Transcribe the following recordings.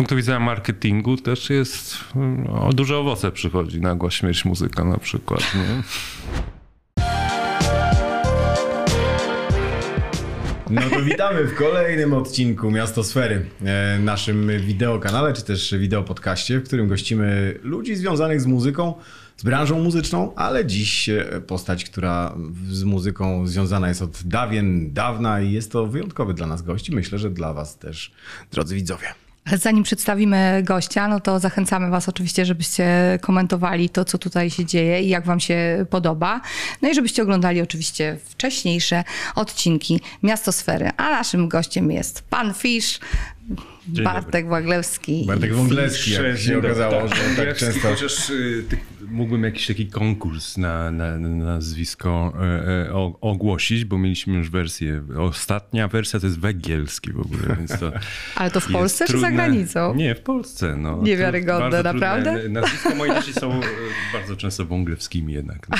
punktu widzenia marketingu też jest, o duże owoce przychodzi nagła śmierć muzyka na przykład. Nie? No to witamy w kolejnym odcinku Miastosfery, e, naszym wideokanale, czy też wideopodcaście, w którym gościmy ludzi związanych z muzyką, z branżą muzyczną, ale dziś e, postać, która z muzyką związana jest od dawien, dawna i jest to wyjątkowy dla nas gość i myślę, że dla was też, drodzy widzowie. Zanim przedstawimy gościa, no to zachęcamy Was oczywiście, żebyście komentowali to, co tutaj się dzieje i jak Wam się podoba. No i żebyście oglądali oczywiście wcześniejsze odcinki Miastosfery. A naszym gościem jest Pan Fisz, Dzień Bartek Waglewski. Bartek Wąglewski, jak się okazało, że tak często... Chociaż y, ty, mógłbym jakiś taki konkurs na, na, na nazwisko e, e, o, ogłosić, bo mieliśmy już wersję. Ostatnia wersja to jest węgielski w ogóle, więc to Ale to w Polsce czy za trudne. granicą? Nie, w Polsce. No. Niewiarygodne, naprawdę? Trudne. Nazwiska moje dzieci są e, bardzo często wąglewskimi jednak. No.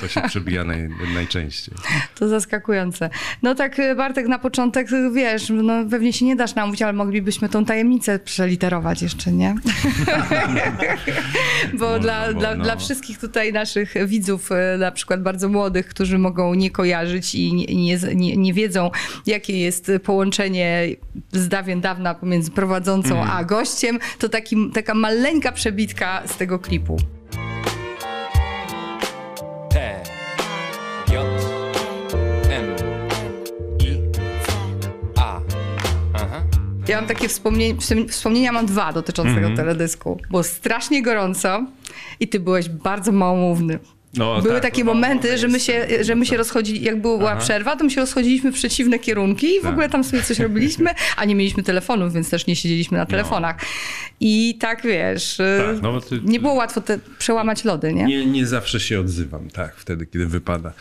To się przebija naj, najczęściej. To zaskakujące. No tak, Bartek, na początek, wiesz, no pewnie się nie dasz namówić, ale moglibyśmy tą tajemnicę przeliterować jeszcze, nie? Bo Można, dla, bo dla, no. Dla wszystkich tutaj naszych widzów, e, na przykład bardzo młodych, którzy mogą nie kojarzyć i nie, nie, nie, wiedzą, jakie jest połączenie z dawien dawna pomiędzy prowadzącą Mhm. a gościem, to taki, taka maleńka przebitka z tego klipu. Ja mam takie wspomnienia, wspomnienia mam dwa dotyczące Mhm. tego teledysku. Było strasznie gorąco i ty byłeś bardzo małomówny. No, Były tak, takie no, momenty, no, że my się, że my się rozchodzili, jak była Aha. przerwa, to my się rozchodziliśmy w przeciwne kierunki i w Tak. ogóle tam sobie coś robiliśmy, a nie mieliśmy telefonów, więc też nie siedzieliśmy na telefonach. I tak wiesz, Tak, no ty- nie było łatwo te, przełamać lody, nie? Nie, nie zawsze się odzywam, tak, wtedy, kiedy wypada.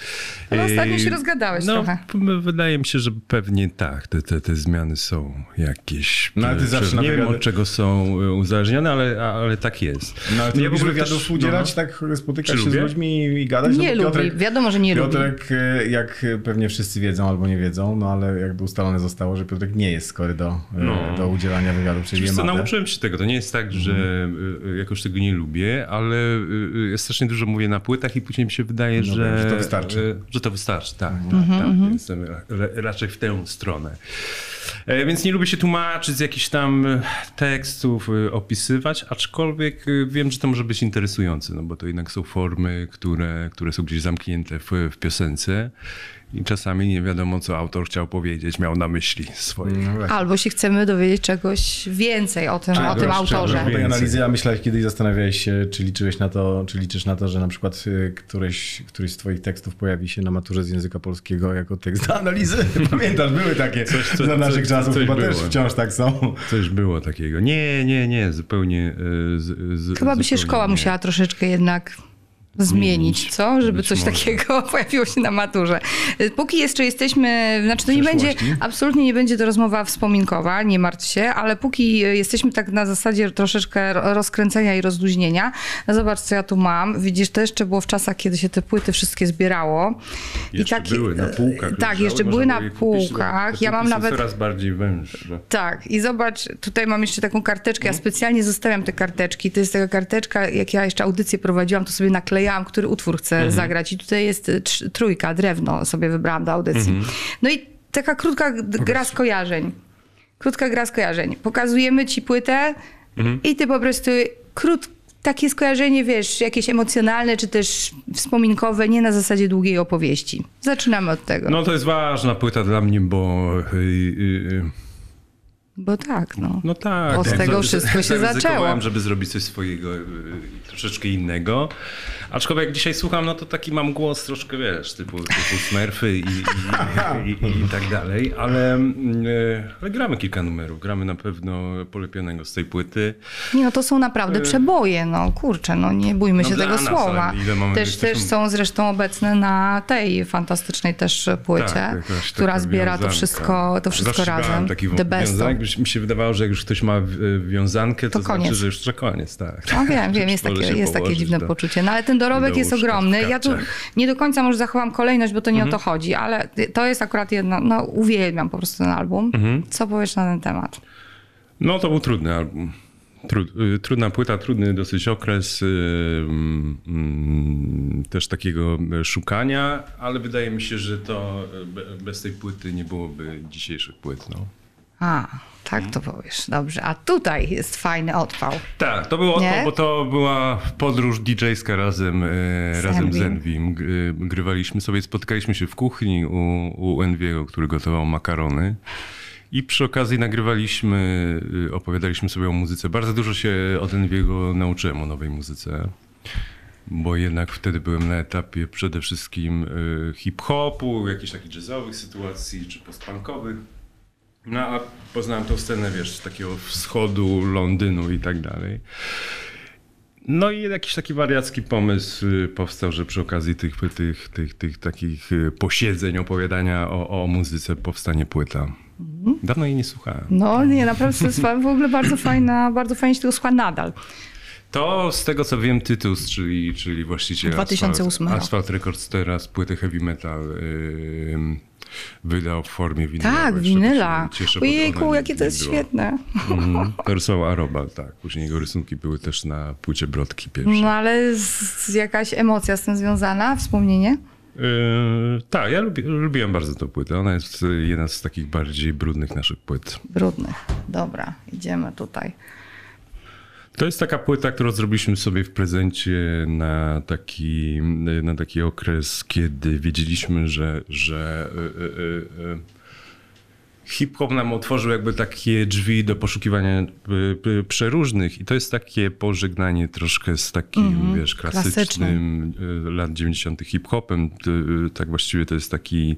Ale ostatnio się rozgadałeś no, trochę. Wydaje mi się, że pewnie tak, te, te, te zmiany są jakieś. No, ale ty zawsze Nie wiem, wywiady- od czego są e, uzależnione, ale, ale tak jest. No ale ty Ja lubisz w ogóle wywiadów też- udzielać, no. tak spotykać Czy się lubię? z ludźmi i gadać? Nie No, lubi, wiadomo, że nie lubi. Piotrek, e, jak pewnie wszyscy wiedzą albo nie wiedzą, no ale jakby ustalone zostało, że Piotrek nie jest skory do, e, No. do udzielania wywiadów, czyli Wiesz co, nauczyłem się tego. To nie jest tak, że y, jakoś tego nie lubię, ale ja strasznie dużo mówię na płytach i później mi się wydaje, No że, że to wystarczy. Że to wystarczy, tak. tak, tak. Jestem ra- ra- raczej w tę stronę. E, Więc nie lubię się tłumaczyć z jakichś tam y, tekstów, y, opisywać, aczkolwiek wiem, że to może być interesujące, no bo to jednak są formy, które, które są gdzieś zamknięte w, w piosence i czasami nie wiadomo, co autor chciał powiedzieć, miał na myśli swoje. No. Albo się chcemy dowiedzieć czegoś więcej o tym, Tak, o tym autorze. tej analizy, a myślałeś kiedyś, zastanawiałeś się, czy liczyłeś na to, czy liczysz na to, że na przykład y, któryś, któryś z twoich tekstów pojawi się na maturze z języka polskiego jako tekst do analizy? Pamiętasz, były takie Coś- coś- za naszych coś- czasów, coś chyba było. też wciąż tak są. Coś było takiego. Nie, nie, nie, zupełnie. e, Z, z, Chyba by się szkoła nie. musiała troszeczkę jednak zmienić, co? Żeby Być coś może. takiego pojawiło się na maturze. Póki jeszcze jesteśmy, znaczy to nie będzie, absolutnie nie będzie to rozmowa wspominkowa, nie martw się, ale póki jesteśmy tak na zasadzie troszeczkę ro- rozkręcenia i rozluźnienia, no zobacz co ja tu mam. Widzisz, to jeszcze było w czasach, kiedy się te płyty wszystkie zbierało. Jeszcze były na półkach. Tak, leżały, jeszcze były na kupić, półkach. Ja mam nawet coraz bardziej węższe. tak, i zobacz, tutaj mam jeszcze taką karteczkę. Ja Mhm. specjalnie zostawiam te karteczki. To jest taka karteczka, jak ja jeszcze audycję prowadziłam, to sobie naklejałam, który utwór chcę Mhm. zagrać. I tutaj jest y, trójka, drewno sobie wybrałam do audycji. Mhm. No i taka krótka gra skojarzeń. Krótka gra skojarzeń. Pokazujemy ci płytę Mhm. i ty po prostu krót, takie skojarzenie, wiesz, jakieś emocjonalne, czy też wspominkowe, nie na zasadzie długiej opowieści. Zaczynamy od tego. No to jest ważna płyta dla mnie, bo... y, y, y, Bo tak, no. No tak. Bo z tego wszystko się zaczęło. żeby zrobić coś swojego y, troszeczkę innego. Aczkolwiek jak dzisiaj słucham, no to taki mam głos troszkę, wiesz, typu, typu smurfy i, i, i, i, tak dalej, ale, mm, y, ale gramy kilka numerów. Gramy na pewno polepionego z tej płyty. Nie, no to są naprawdę przeboje, no kurczę, no nie bójmy No się tego nas, słowa. Też, też są zresztą obecne na tej fantastycznej też płycie, Tak, która zbiera to wszystko, to wszystko razem. taki The best. Mi się wydawało, że jak już ktoś ma w- wiązankę, to, To koniec. znaczy, że już że koniec, tak. No wiem, wiem, jest takie, jest takie dziwne do- poczucie. No ale ten dorobek do jest ogromny. Ja tu nie do końca może zachowam kolejność, bo to nie Mhm. o to chodzi, ale to jest akurat jedno, no uwielbiam po prostu ten album. Mhm. Co powiesz na ten temat? No to był trudny album. Trud, y, trudna płyta, trudny dosyć okres y, mm, mm, też takiego y, szukania, ale wydaje mi się, że to be- bez tej płyty nie byłoby dzisiejszych płyt. No. A, tak to powiesz. Dobrze. A tutaj jest fajny odpał. Tak, to Nie? to, bo to była podróż DJ-ska razem, e, Z razem z. Envim. E, Grywaliśmy sobie, spotkaliśmy się w kuchni u, u Enviego, który gotował makarony. I przy okazji nagrywaliśmy, y, opowiadaliśmy sobie o muzyce. Bardzo dużo się od Enviego nauczyłem o nowej muzyce. Bo jednak wtedy byłem na etapie przede wszystkim hip-hopu, jakichś takich jazzowych sytuacji, czy postpunkowych. No a poznałem tą scenę, wiesz, z takiego wschodu, Londynu i tak dalej. No i jakiś taki wariacki pomysł y, powstał, że przy okazji tych, tych, tych, tych takich y, posiedzeń, opowiadania o, o muzyce powstanie płyta. Dawno jej nie słuchałem. No nie, naprawdę to jest fa- w ogóle bardzo fajna, bardzo fajnie się tego słucha nadal. To z tego co wiem, Tytus, czyli, czyli właściciel 2008 Asphalt. Asphalt Records teraz płytę heavy metal y, wydał w formie. Tak, z czego winyla. cieszę, Ojejku, jakie to jest świetne. Mhm. To rysował Arobal, tak. Później jego rysunki były też na płycie Brodki pierwszej. No ale z, jakaś emocja z tym związana, wspomnienie? Yy, tak, ja lubi, lubiłem bardzo tę płytę. Ona jest jedna z takich bardziej brudnych naszych płyt. Brudnych. Dobra, idziemy tutaj. To jest taka płyta, którą zrobiliśmy sobie w prezencie na taki, na taki okres, kiedy wiedzieliśmy, że, że y, y, y, y, hip-hop nam otworzył jakby takie drzwi do poszukiwania przeróżnych i to jest takie pożegnanie troszkę z takim, wiesz, klasycznym y, lat 90. hip-hopem. Tak właściwie to jest taki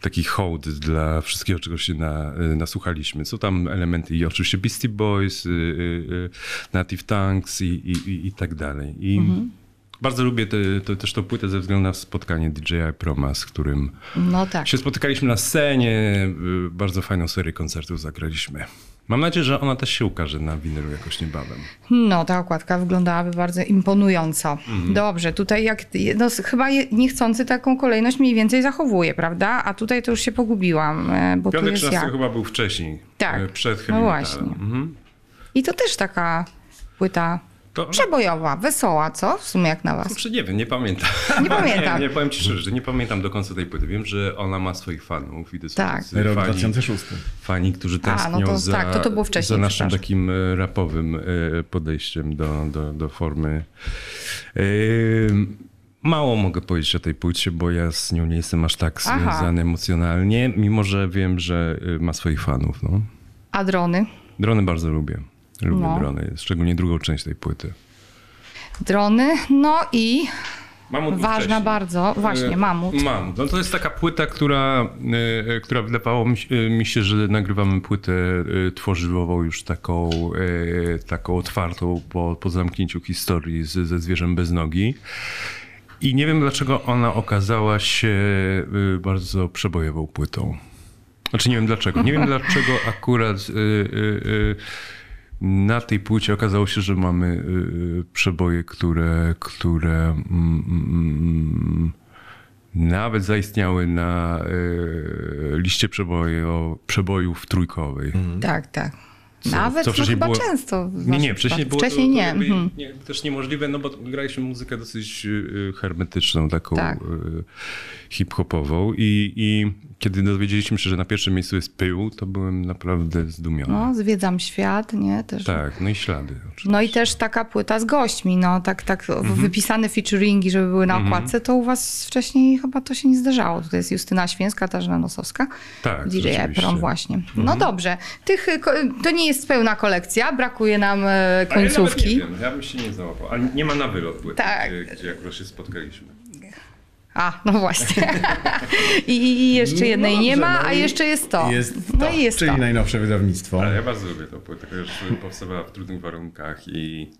taki hołd dla wszystkiego, czego się na, y, nasłuchaliśmy. Są tam elementy i oczywiście Beastie Boys, y, y, y, Native Tongues i, i, i, tak dalej. I bardzo lubię te, te, też tą płytę ze względu na spotkanie DJI Proma, z którym No tak. się spotykaliśmy na scenie. y, Bardzo fajną serię koncertów zagraliśmy. Mam nadzieję, że ona też się ukaże na winylu jakoś niebawem. No, ta okładka wyglądałaby bardzo imponująco. Mhm. Dobrze, tutaj jak, no, chyba je- niechcący taką kolejność mniej więcej zachowuje, prawda? A tutaj to już się pogubiłam, e, bo tu Piątek jest 13 jak. chyba był wcześniej. Tak. y, Przed No właśnie. Mhm. I to też taka płyta To, przebojowa, wesoła, co? W sumie jak na was. Kurczę, nie wiem, nie pamiętam. Nie pamiętam. Nie, nie powiem ci szczerze, że nie pamiętam do końca tej płyty. Wiem, że ona ma swoich fanów i to są Tak. Rok fani, 2006. fani, którzy A, no tęsknią to za, tak, to to było wcześniej, za naszym takim e, rapowym e, podejściem do, do, do formy. E, Mało mogę powiedzieć o tej płycie, bo ja z nią nie jestem aż tak Aha. związany emocjonalnie, mimo że wiem, że ma swoich fanów. No. A drony? Drony bardzo lubię. Lubię No. drony, szczególnie drugą część tej płyty. Drony, no i Mamut ważna wcześniej. bardzo, właśnie, E, mamut. Mam. No to jest taka płyta, która, e, e, która wydawało mi się, że nagrywamy płytę tworzywową już taką, taką otwartą po, po zamknięciu historii z, ze zwierzem bez nogi. I nie wiem dlaczego ona okazała się bardzo przebojową płytą. Znaczy nie wiem dlaczego. Nie wiem dlaczego akurat e, e, e, na tej płycie okazało się, że mamy y, przeboje, które, które mm, mm, mm, nawet zaistniały na y, liście przeboju, przebojów trójkowej. Tak, tak. Co- Nawet co no, chyba było- często. Nie, nie, wcześniej było Wcześniej to, to nie. mhm. nie. Też niemożliwe, no bo graliśmy muzykę dosyć y, hermetyczną, taką Tak. y, hip-hopową i, i kiedy dowiedzieliśmy się, że na pierwszym miejscu jest pył, to byłem naprawdę zdumiony. No, zwiedzam świat, nie? Też. Tak, no i ślady. Oczywiście. No i też taka płyta z gośćmi, no tak, tak Mhm. wypisane featuringi, żeby były na okładce, to u was wcześniej chyba to się nie zdarzało. Tutaj jest Justyna Święska, Katarzyna Nosowska, Tak, DJ. Mhm. Epron właśnie. No dobrze, Tych, ko- to nie jest pełna kolekcja, brakuje nam e, A ja końcówki. nawet nie wiem, ja bym się nie załapał. A nie ma na wylot płyty, Tak. gdzie, gdzie akurat się spotkaliśmy. A, no właśnie. I, I jeszcze jednej No nie ma, no a jeszcze jest to. Jest no to, i jest czyli to. najnowsze wydawnictwo. Ale ja bardzo lubię tą płytę, chociaż powstawała w trudnych warunkach i...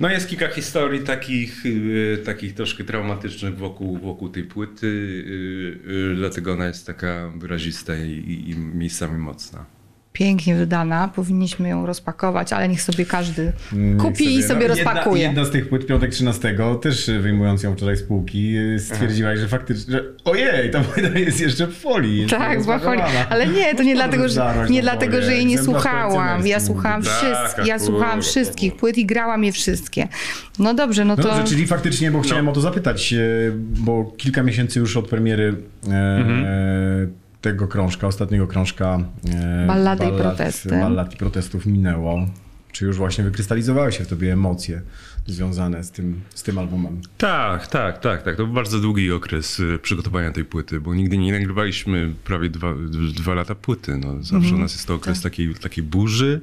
No jest kilka historii takich, y, takich troszkę traumatycznych wokół, wokół tej płyty, y, y, dlatego ona jest taka wyrazista i, i, i miejscami mocna. Pięknie wydana, powinniśmy ją rozpakować, ale niech sobie każdy kupi i sobie no, rozpakuje. Jedna, jedna z tych płyt Piątek 13, też wyjmując ją wczoraj z półki, stwierdziłaś, że faktycznie, że ojej, ta płyta jest jeszcze w folii. Tak, była folii. Ale nie, to nie dlatego, że, nie dlatego, że jej nie słuchałam. Ja słuchałam, Tak, wszystkich, ja słuchałam wszystkich płyt i grałam je wszystkie. No dobrze, no No to... dobrze, czyli faktycznie, bo chciałem o to zapytać, e, bo kilka miesięcy już od premiery e, Mhm. Tego krążka, ostatniego krążka e, Ballady i protesty. Ballad i protestów minęło. Czy już właśnie wykrystalizowały się w tobie emocje związane z tym, z tym albumem? Tak, tak, tak, tak. To był bardzo długi okres y, przygotowania tej płyty, bo nigdy nie nagrywaliśmy prawie dwa, dwa lata płyty. No, zawsze u nas jest to okres takiej, takiej burzy,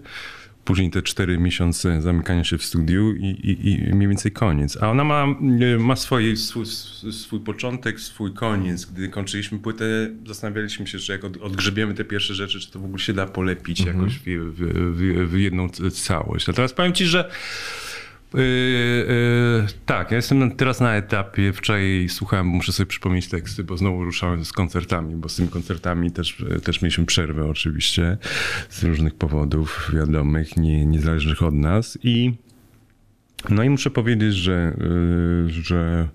później te cztery miesiące zamykania się w studiu i, i, i mniej więcej koniec. A ona ma, y, ma swoje, swój, swój początek, swój koniec. Gdy kończyliśmy płytę, zastanawialiśmy się, że jak od, odgrzebiemy te pierwsze rzeczy, czy to w ogóle się da polepić jakoś w, w, w, w jedną całość. Natomiast powiem ci, że Yy, yy, tak, ja jestem teraz na etapie, wczoraj słuchałem, muszę sobie przypomnieć teksty, bo znowu ruszałem z koncertami, bo z tymi koncertami też, też mieliśmy przerwę oczywiście, z różnych powodów wiadomych, nie, niezależnych od nas i no i muszę powiedzieć, że, yy, że,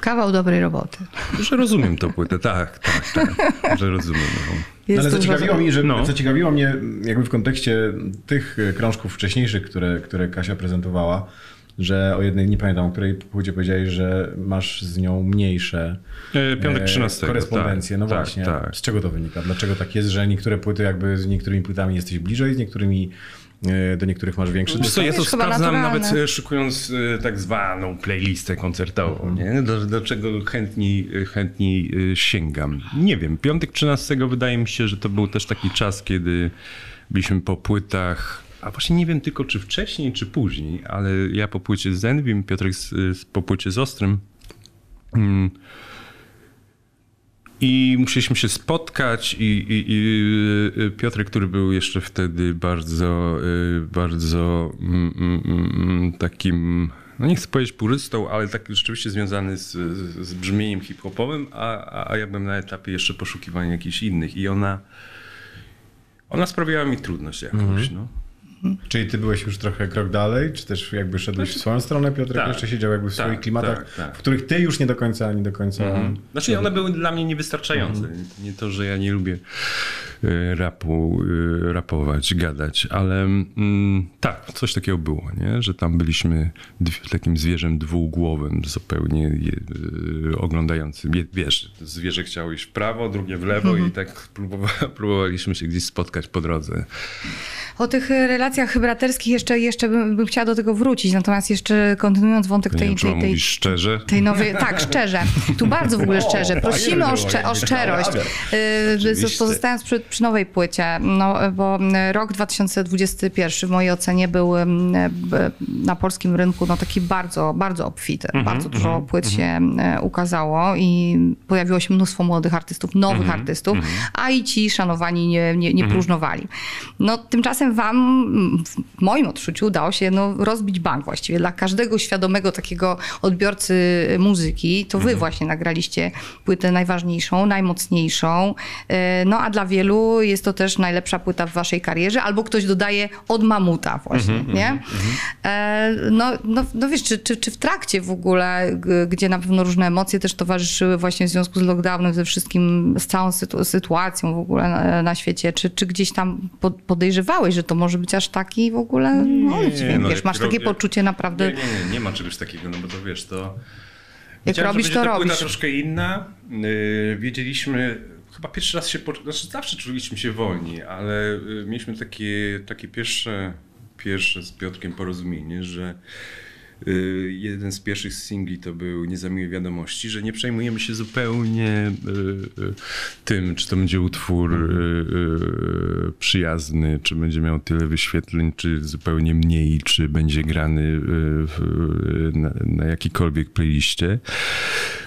Kawał dobrej roboty. że rozumiem tą płytę, tak, tak, tak, że rozumiem ją. Jest ale zaciekawiło, mi, że, No. zaciekawiło mnie jakby w kontekście tych e, krążków wcześniejszych, które, które Kasia prezentowała, że o jednej, nie pamiętam, o której płycie powiedziałeś, że masz z nią mniejsze E, Piątek e, 13. korespondencje. tak, no tak, właśnie. Tak. Z czego to wynika? Dlaczego tak jest, że niektóre płyty jakby z niektórymi płytami jesteś bliżej, z niektórymi e, do niektórych masz większy co, ja to sprawdzam naturalne. nawet e, szykując e, tak zwaną playlistę koncertową, nie? Do, do czego chętniej, e, chętniej e, sięgam. Nie wiem, piątek 13 wydaje mi się, że to był też taki czas, kiedy byliśmy po płytach, a właśnie nie wiem tylko czy wcześniej, czy później, ale ja po płycie z Envim, Piotrek z, z, po płycie z Ostrym. Mm, i musieliśmy się spotkać i, i, i y, Piotrek, który był jeszcze wtedy bardzo, y, bardzo mm, mm, mm, takim, no nie chcę powiedzieć purystą, ale tak rzeczywiście związany z, z brzmieniem hip-hopowym, a, a- ja byłem na etapie jeszcze poszukiwania jakichś innych i ona, ona sprawiała mi trudność jakąś, no. Czyli ty byłeś już trochę krok dalej, czy też jakby szedłeś w swoją stronę, Piotrek Tak. jeszcze siedział jakby w Tak, swoich klimatach, tak, tak. w których ty już nie do końca, nie do końca... Znaczy one były dla mnie niewystarczające. Nie to, że ja nie lubię rapu, y, rapować, gadać, ale mm, tak, coś takiego było, nie? że tam byliśmy takim zwierzem dwugłowym, zupełnie y, oglądającym. Wiesz, zwierzę chciało iść w prawo, drugie w lewo i tak próbowa, próbowaliśmy się gdzieś spotkać po drodze. O tych relacjach braterskich jeszcze, jeszcze bym, bym chciała do tego wrócić, natomiast jeszcze kontynuując wątek Nie tej, czy tej, tej, mówić szczerze. tej nowej, tak, szczerze. Tu bardzo w ogóle szczerze. Prosimy o, szcze, o szczerość. Pozostając przy, przy nowej płycie, no, bo rok 2021 w mojej ocenie był mm, b- na polskim rynku no, taki bardzo, bardzo obfity. Bardzo dużo płyt się e, ukazało i pojawiło się mnóstwo młodych artystów, nowych artystów, a i ci szanowani nie, nie, nie próżnowali. No, tymczasem wam, mm, w moim odczuciu, udało się no, rozbić bank właściwie. Dla każdego świadomego takiego odbiorcy muzyki, to wy właśnie nagraliście płytę najważniejszą, najmocniejszą. E, No a dla wielu jest to też najlepsza płyta w waszej karierze, albo ktoś dodaje od mamuta właśnie, nie? E, No, no, no wiesz, czy, czy, czy w trakcie w ogóle, gdzie na pewno różne emocje też towarzyszyły właśnie w związku z lockdownem, ze wszystkim, z całą sytu- sytuacją w ogóle na, na świecie, czy, czy gdzieś tam po- podejrzewałeś, że to może być aż taki w ogóle no, oddźwięk, no wiesz, masz takie robię- poczucie naprawdę... Nie, nie, nie, nie ma czegoś takiego, no bo to wiesz, to... Jak robisz, to ta płyta robisz. troszkę inna. Yy, wiedzieliśmy, chyba pierwszy raz się, po, znaczy zawsze czuliśmy się wolni, ale yy, mieliśmy takie, takie pierwsze, pierwsze z Piotrkiem porozumienie, że yy, jeden z pierwszych singli to był Niezamiłe Wiadomości, że nie przejmujemy się zupełnie yy, tym, czy to będzie utwór przyjazny, czy będzie miał tyle wyświetleń, czy zupełnie mniej, czy będzie grany na, na jakikolwiek playliście.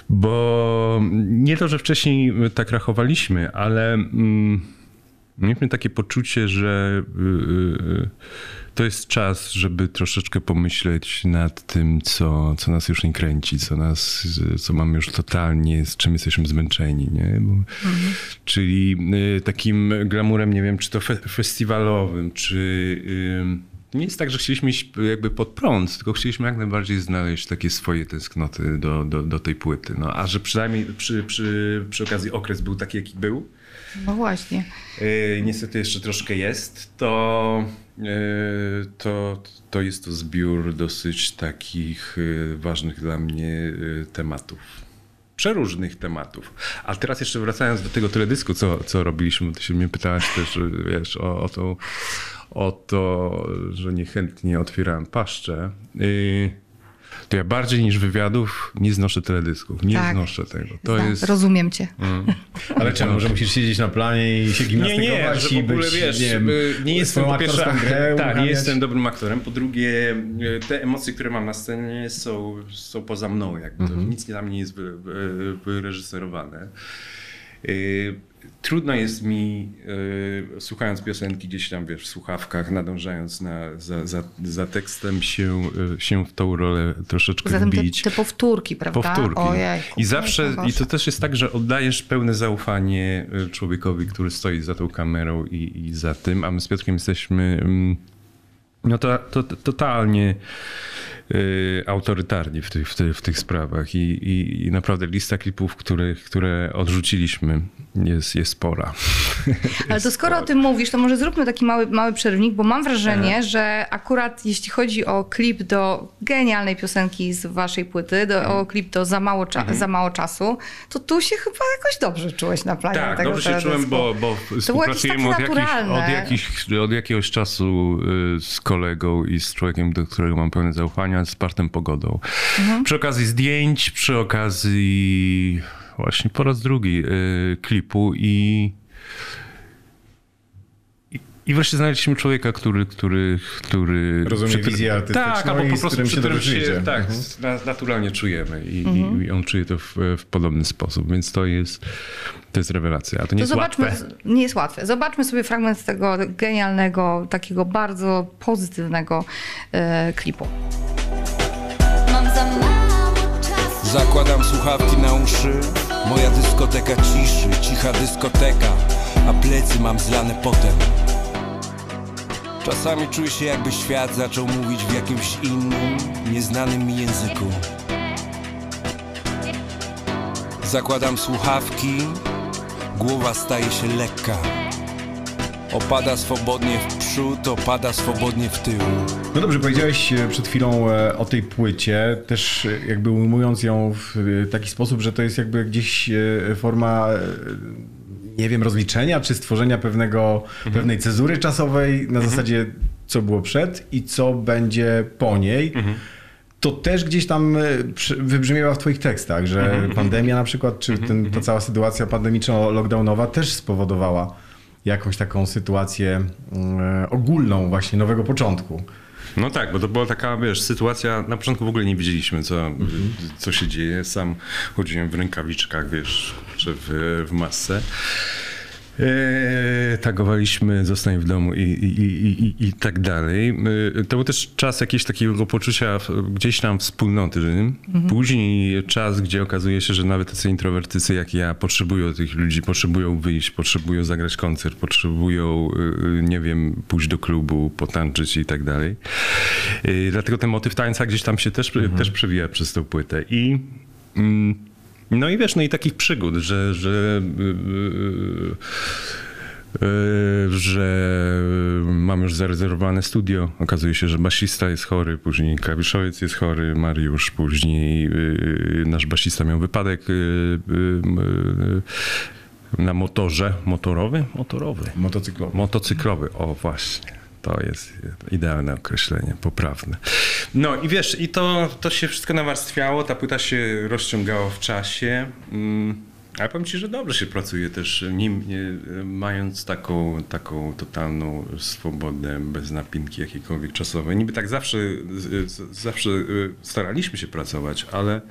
Bo nie to, że wcześniej tak rachowaliśmy, ale mm, mieliśmy takie poczucie, że y, y, to jest czas, żeby troszeczkę pomyśleć nad tym, co, co nas już nie kręci, co nas, co mamy już totalnie, z czym jesteśmy zmęczeni, nie? Bo, Czyli y, takim glamurem, nie wiem, czy to fe, festiwalowym, czy... Y, nie jest tak, że chcieliśmy iść jakby pod prąd, tylko chcieliśmy jak najbardziej znaleźć takie swoje tęsknoty do, do, do tej płyty. No, a że przynajmniej przy, przy, przy okazji okres był taki, jaki był, No właśnie. Yy, niestety jeszcze troszkę jest, to, yy, to, to jest to zbiór dosyć takich yy, ważnych dla mnie tematów. Przeróżnych tematów. A teraz jeszcze wracając do tego teledysku, co, co robiliśmy, bo ty się mnie pytałaś też, wiesz, o, o, to, o to, że niechętnie otwierałem paszczę. Yy, to ja bardziej niż wywiadów nie znoszę teledysków. Nie Tak. znoszę tego. To Znam, jest... Rozumiem cię. Ale czemu, że musisz siedzieć na planie i się Nie, gimnastykować nie, że i w ogóle być, wiesz, nie, wiem, y, nie jestem swoją po pierwsze, grę tak, nie jestem dobrym aktorem, po drugie y, te emocje, które mam na scenie są, są poza mną, jakby to nic nie dla mnie jest wy, wy, wyreżyserowane. Trudno jest mi, y, słuchając piosenki gdzieś tam, wiesz, w słuchawkach, nadążając na, za, za, za tekstem, się, y, się w tą rolę troszeczkę Poza tym te, wbić te powtórki, prawda? powtórki. Ojejku, I zawsze, i to też jest tak, że oddajesz pełne zaufanie y, człowiekowi, który stoi za tą kamerą i, i za tym, a my z Piotrkiem jesteśmy mm, no to, to, to totalnie autorytarni w tych, w, tych, w tych sprawach I, i, i naprawdę lista klipów, które, które odrzuciliśmy jest, jest spora. Ale to skoro o tym mówisz, to może zróbmy taki mały, mały przerwnik, bo mam wrażenie, Aha. że akurat jeśli chodzi o klip do genialnej piosenki z waszej płyty, do, Mhm. o klip do za mało, cza- za mało czasu, to tu się chyba jakoś dobrze czułeś na planie Tak, tego dobrze się czułem, bo, bo było jakieś współpracujemy od, jakich, od, jakich, od jakiegoś czasu y, z kolegą i z człowiekiem, do którego mam pełne zaufania, z Partem Pogodą. Mhm. Przy okazji zdjęć, przy okazji właśnie po raz drugi y, klipu i i- wreszcie znaleźliśmy człowieka, który, który, który Rozumie przy wizję artystyczną Tak, albo po z prostu którym przy się którym dobrze się idzie. tak, Mhm. na- naturalnie czujemy i, Mhm. i on czuje to w, w podobny sposób, więc to jest, to jest rewelacja. A to nie To jest zobaczmy, łatwe. nie jest łatwe. Zobaczmy sobie fragment tego genialnego, takiego bardzo pozytywnego e, klipu. Zakładam słuchawki na uszy. Moja dyskoteka ciszy, cicha dyskoteka. A plecy mam zlane potem. Czasami czuję się jakby świat zaczął mówić w jakimś innym, nieznanym mi języku. Zakładam słuchawki, głowa staje się lekka Opada swobodnie w przód, opada swobodnie w tył. No dobrze, powiedziałeś e, przed chwilą e, o tej płycie, też e, jakby ujmując ją w taki sposób, że to jest jakby gdzieś forma, nie wiem, rozliczenia czy stworzenia pewnego, pewnej cezury czasowej na zasadzie co było przed i co będzie po niej. To też gdzieś tam wybrzmiewa w twoich tekstach, że pandemia na przykład, czy ten, ta cała sytuacja pandemiczno-lockdownowa też spowodowała jakąś taką sytuację e, ogólną właśnie nowego początku. No tak, bo to była taka, wiesz, sytuacja, na początku w ogóle nie wiedzieliśmy, co, co się dzieje. Sam chodziłem w rękawiczkach, wiesz, czy w, w masce. Eee, tagowaliśmy, zostań w domu i, i, i, i, i tak dalej. Eee, To był też czas jakiegoś takiego poczucia gdzieś tam wspólnoty. Później czas, gdzie okazuje się, że nawet tacy introwertycy jak ja potrzebują tych ludzi, potrzebują wyjść, potrzebują zagrać koncert, potrzebują, y, nie wiem, pójść do klubu, potańczyć i tak dalej. Eee, Dlatego ten motyw tańca gdzieś tam się też, też przewija przez tą płytę. I mm, no i wiesz, no i takich przygód, że, że, yy, yy, że mam już zarezerwowane studio. Okazuje się, że basista jest chory, później klawiszowiec jest chory, Mariusz, później yy, nasz basista miał wypadek yy, yy, na motorze. Motorowy? Motorowy. Motocyklowy. Motocyklowy, o właśnie. To jest idealne określenie, poprawne. No i wiesz, i to, to się wszystko nawarstwiało, ta płyta się rozciągała w czasie. Mm, Ale powiem ci, że dobrze się pracuje też, nim, mając taką, taką totalną swobodę, bez napinki jakiejkolwiek czasowej. Niby tak zawsze, zawsze y, staraliśmy się pracować, ale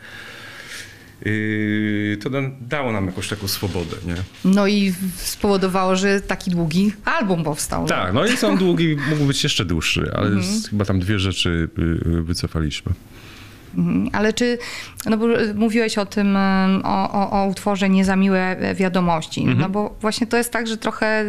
to da, dało nam jakąś taką swobodę, nie? No i spowodowało, że taki długi album powstał. Tak, no i są długi, mógł być jeszcze dłuższy, ale Mhm. chyba tam dwie rzeczy y, wycofaliśmy. Mhm. Ale czy, no bo mówiłeś o tym, o, o, o utworze Niezamiłe Wiadomości, Mhm. no bo właśnie to jest tak, że trochę...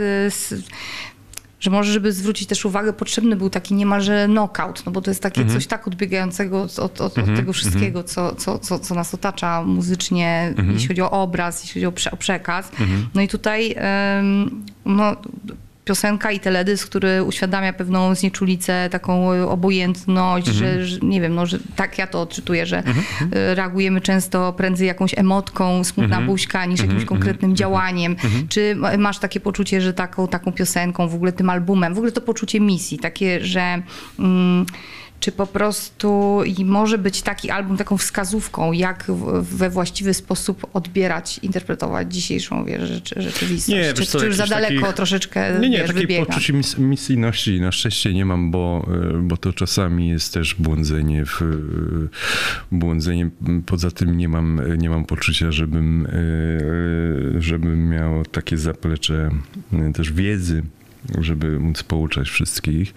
że może, żeby zwrócić też uwagę, potrzebny był taki niemalże knockout, no bo to jest takie Mhm. coś tak odbiegającego od, od, od tego wszystkiego, co, co, co, co nas otacza muzycznie, Mhm. jeśli chodzi o obraz, jeśli chodzi o, prze, o przekaz. No i tutaj em, no, piosenka i teledysk, który uświadamia pewną znieczulicę, taką obojętność, że, że nie wiem, no, że tak ja to odczytuję, że y, reagujemy często prędzej jakąś emotką, smutna buźka, niż jakimś konkretnym działaniem. Czy ma- masz takie poczucie, że taką, taką piosenką, w ogóle tym albumem, w ogóle to poczucie misji, takie, że mm, czy po prostu i może być taki album taką wskazówką, jak we właściwy sposób odbierać, interpretować dzisiejszą wiesz, rzeczy, rzeczywistość? Nie, czy, co, czy już za daleko taki- troszeczkę Nie, nie, wiesz, takiej wybiega? poczucie mis misyjności na szczęście nie mam, bo, y, bo to czasami jest też błądzenie w y, błądzenie. Poza tym nie mam, nie mam poczucia, żebym, y, żebym miał takie zaplecze też wiedzy, żeby móc pouczać wszystkich.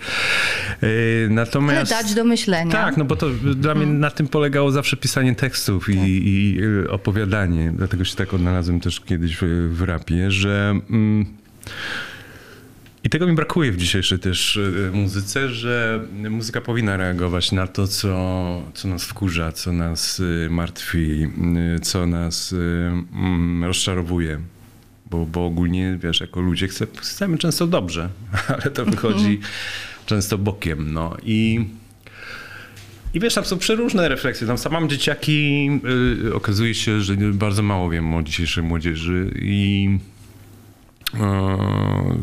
Ale Natomiast... dać do myślenia. Tak, no bo to dla mnie na tym polegało zawsze pisanie tekstów i, i y, opowiadanie. Dlatego się tak odnalazłem też kiedyś w, w rapie, że... Mm, i tego mi brakuje w dzisiejszej też y, muzyce, że muzyka powinna reagować na to, co, co nas wkurza, co nas martwi, co nas mm, rozczarowuje. Bo, bo ogólnie, wiesz, jako ludzie chce, chcemy często dobrze, ale to wychodzi często bokiem. No. I, I wiesz, tam są przeróżne refleksje. Tam sam mam dzieciaki, y, okazuje się, że bardzo mało wiem o dzisiejszej młodzieży i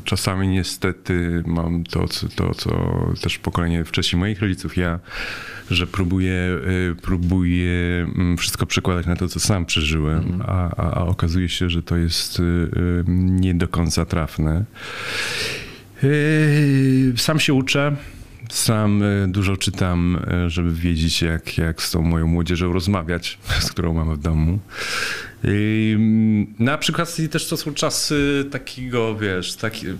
czasami niestety mam to co, to, co też pokolenie wcześniej moich rodziców, ja, że próbuję, y, próbuję mm, wszystko przekładać na to, co sam przeżyłem, a, a, a okazuje się, że to jest y, nie do końca trafne. Sam się uczę. Sam dużo czytam, żeby wiedzieć, jak, jak z tą moją młodzieżą rozmawiać, z którą mam w domu. Na przykład też to są czasy takiego, wiesz, taki, y,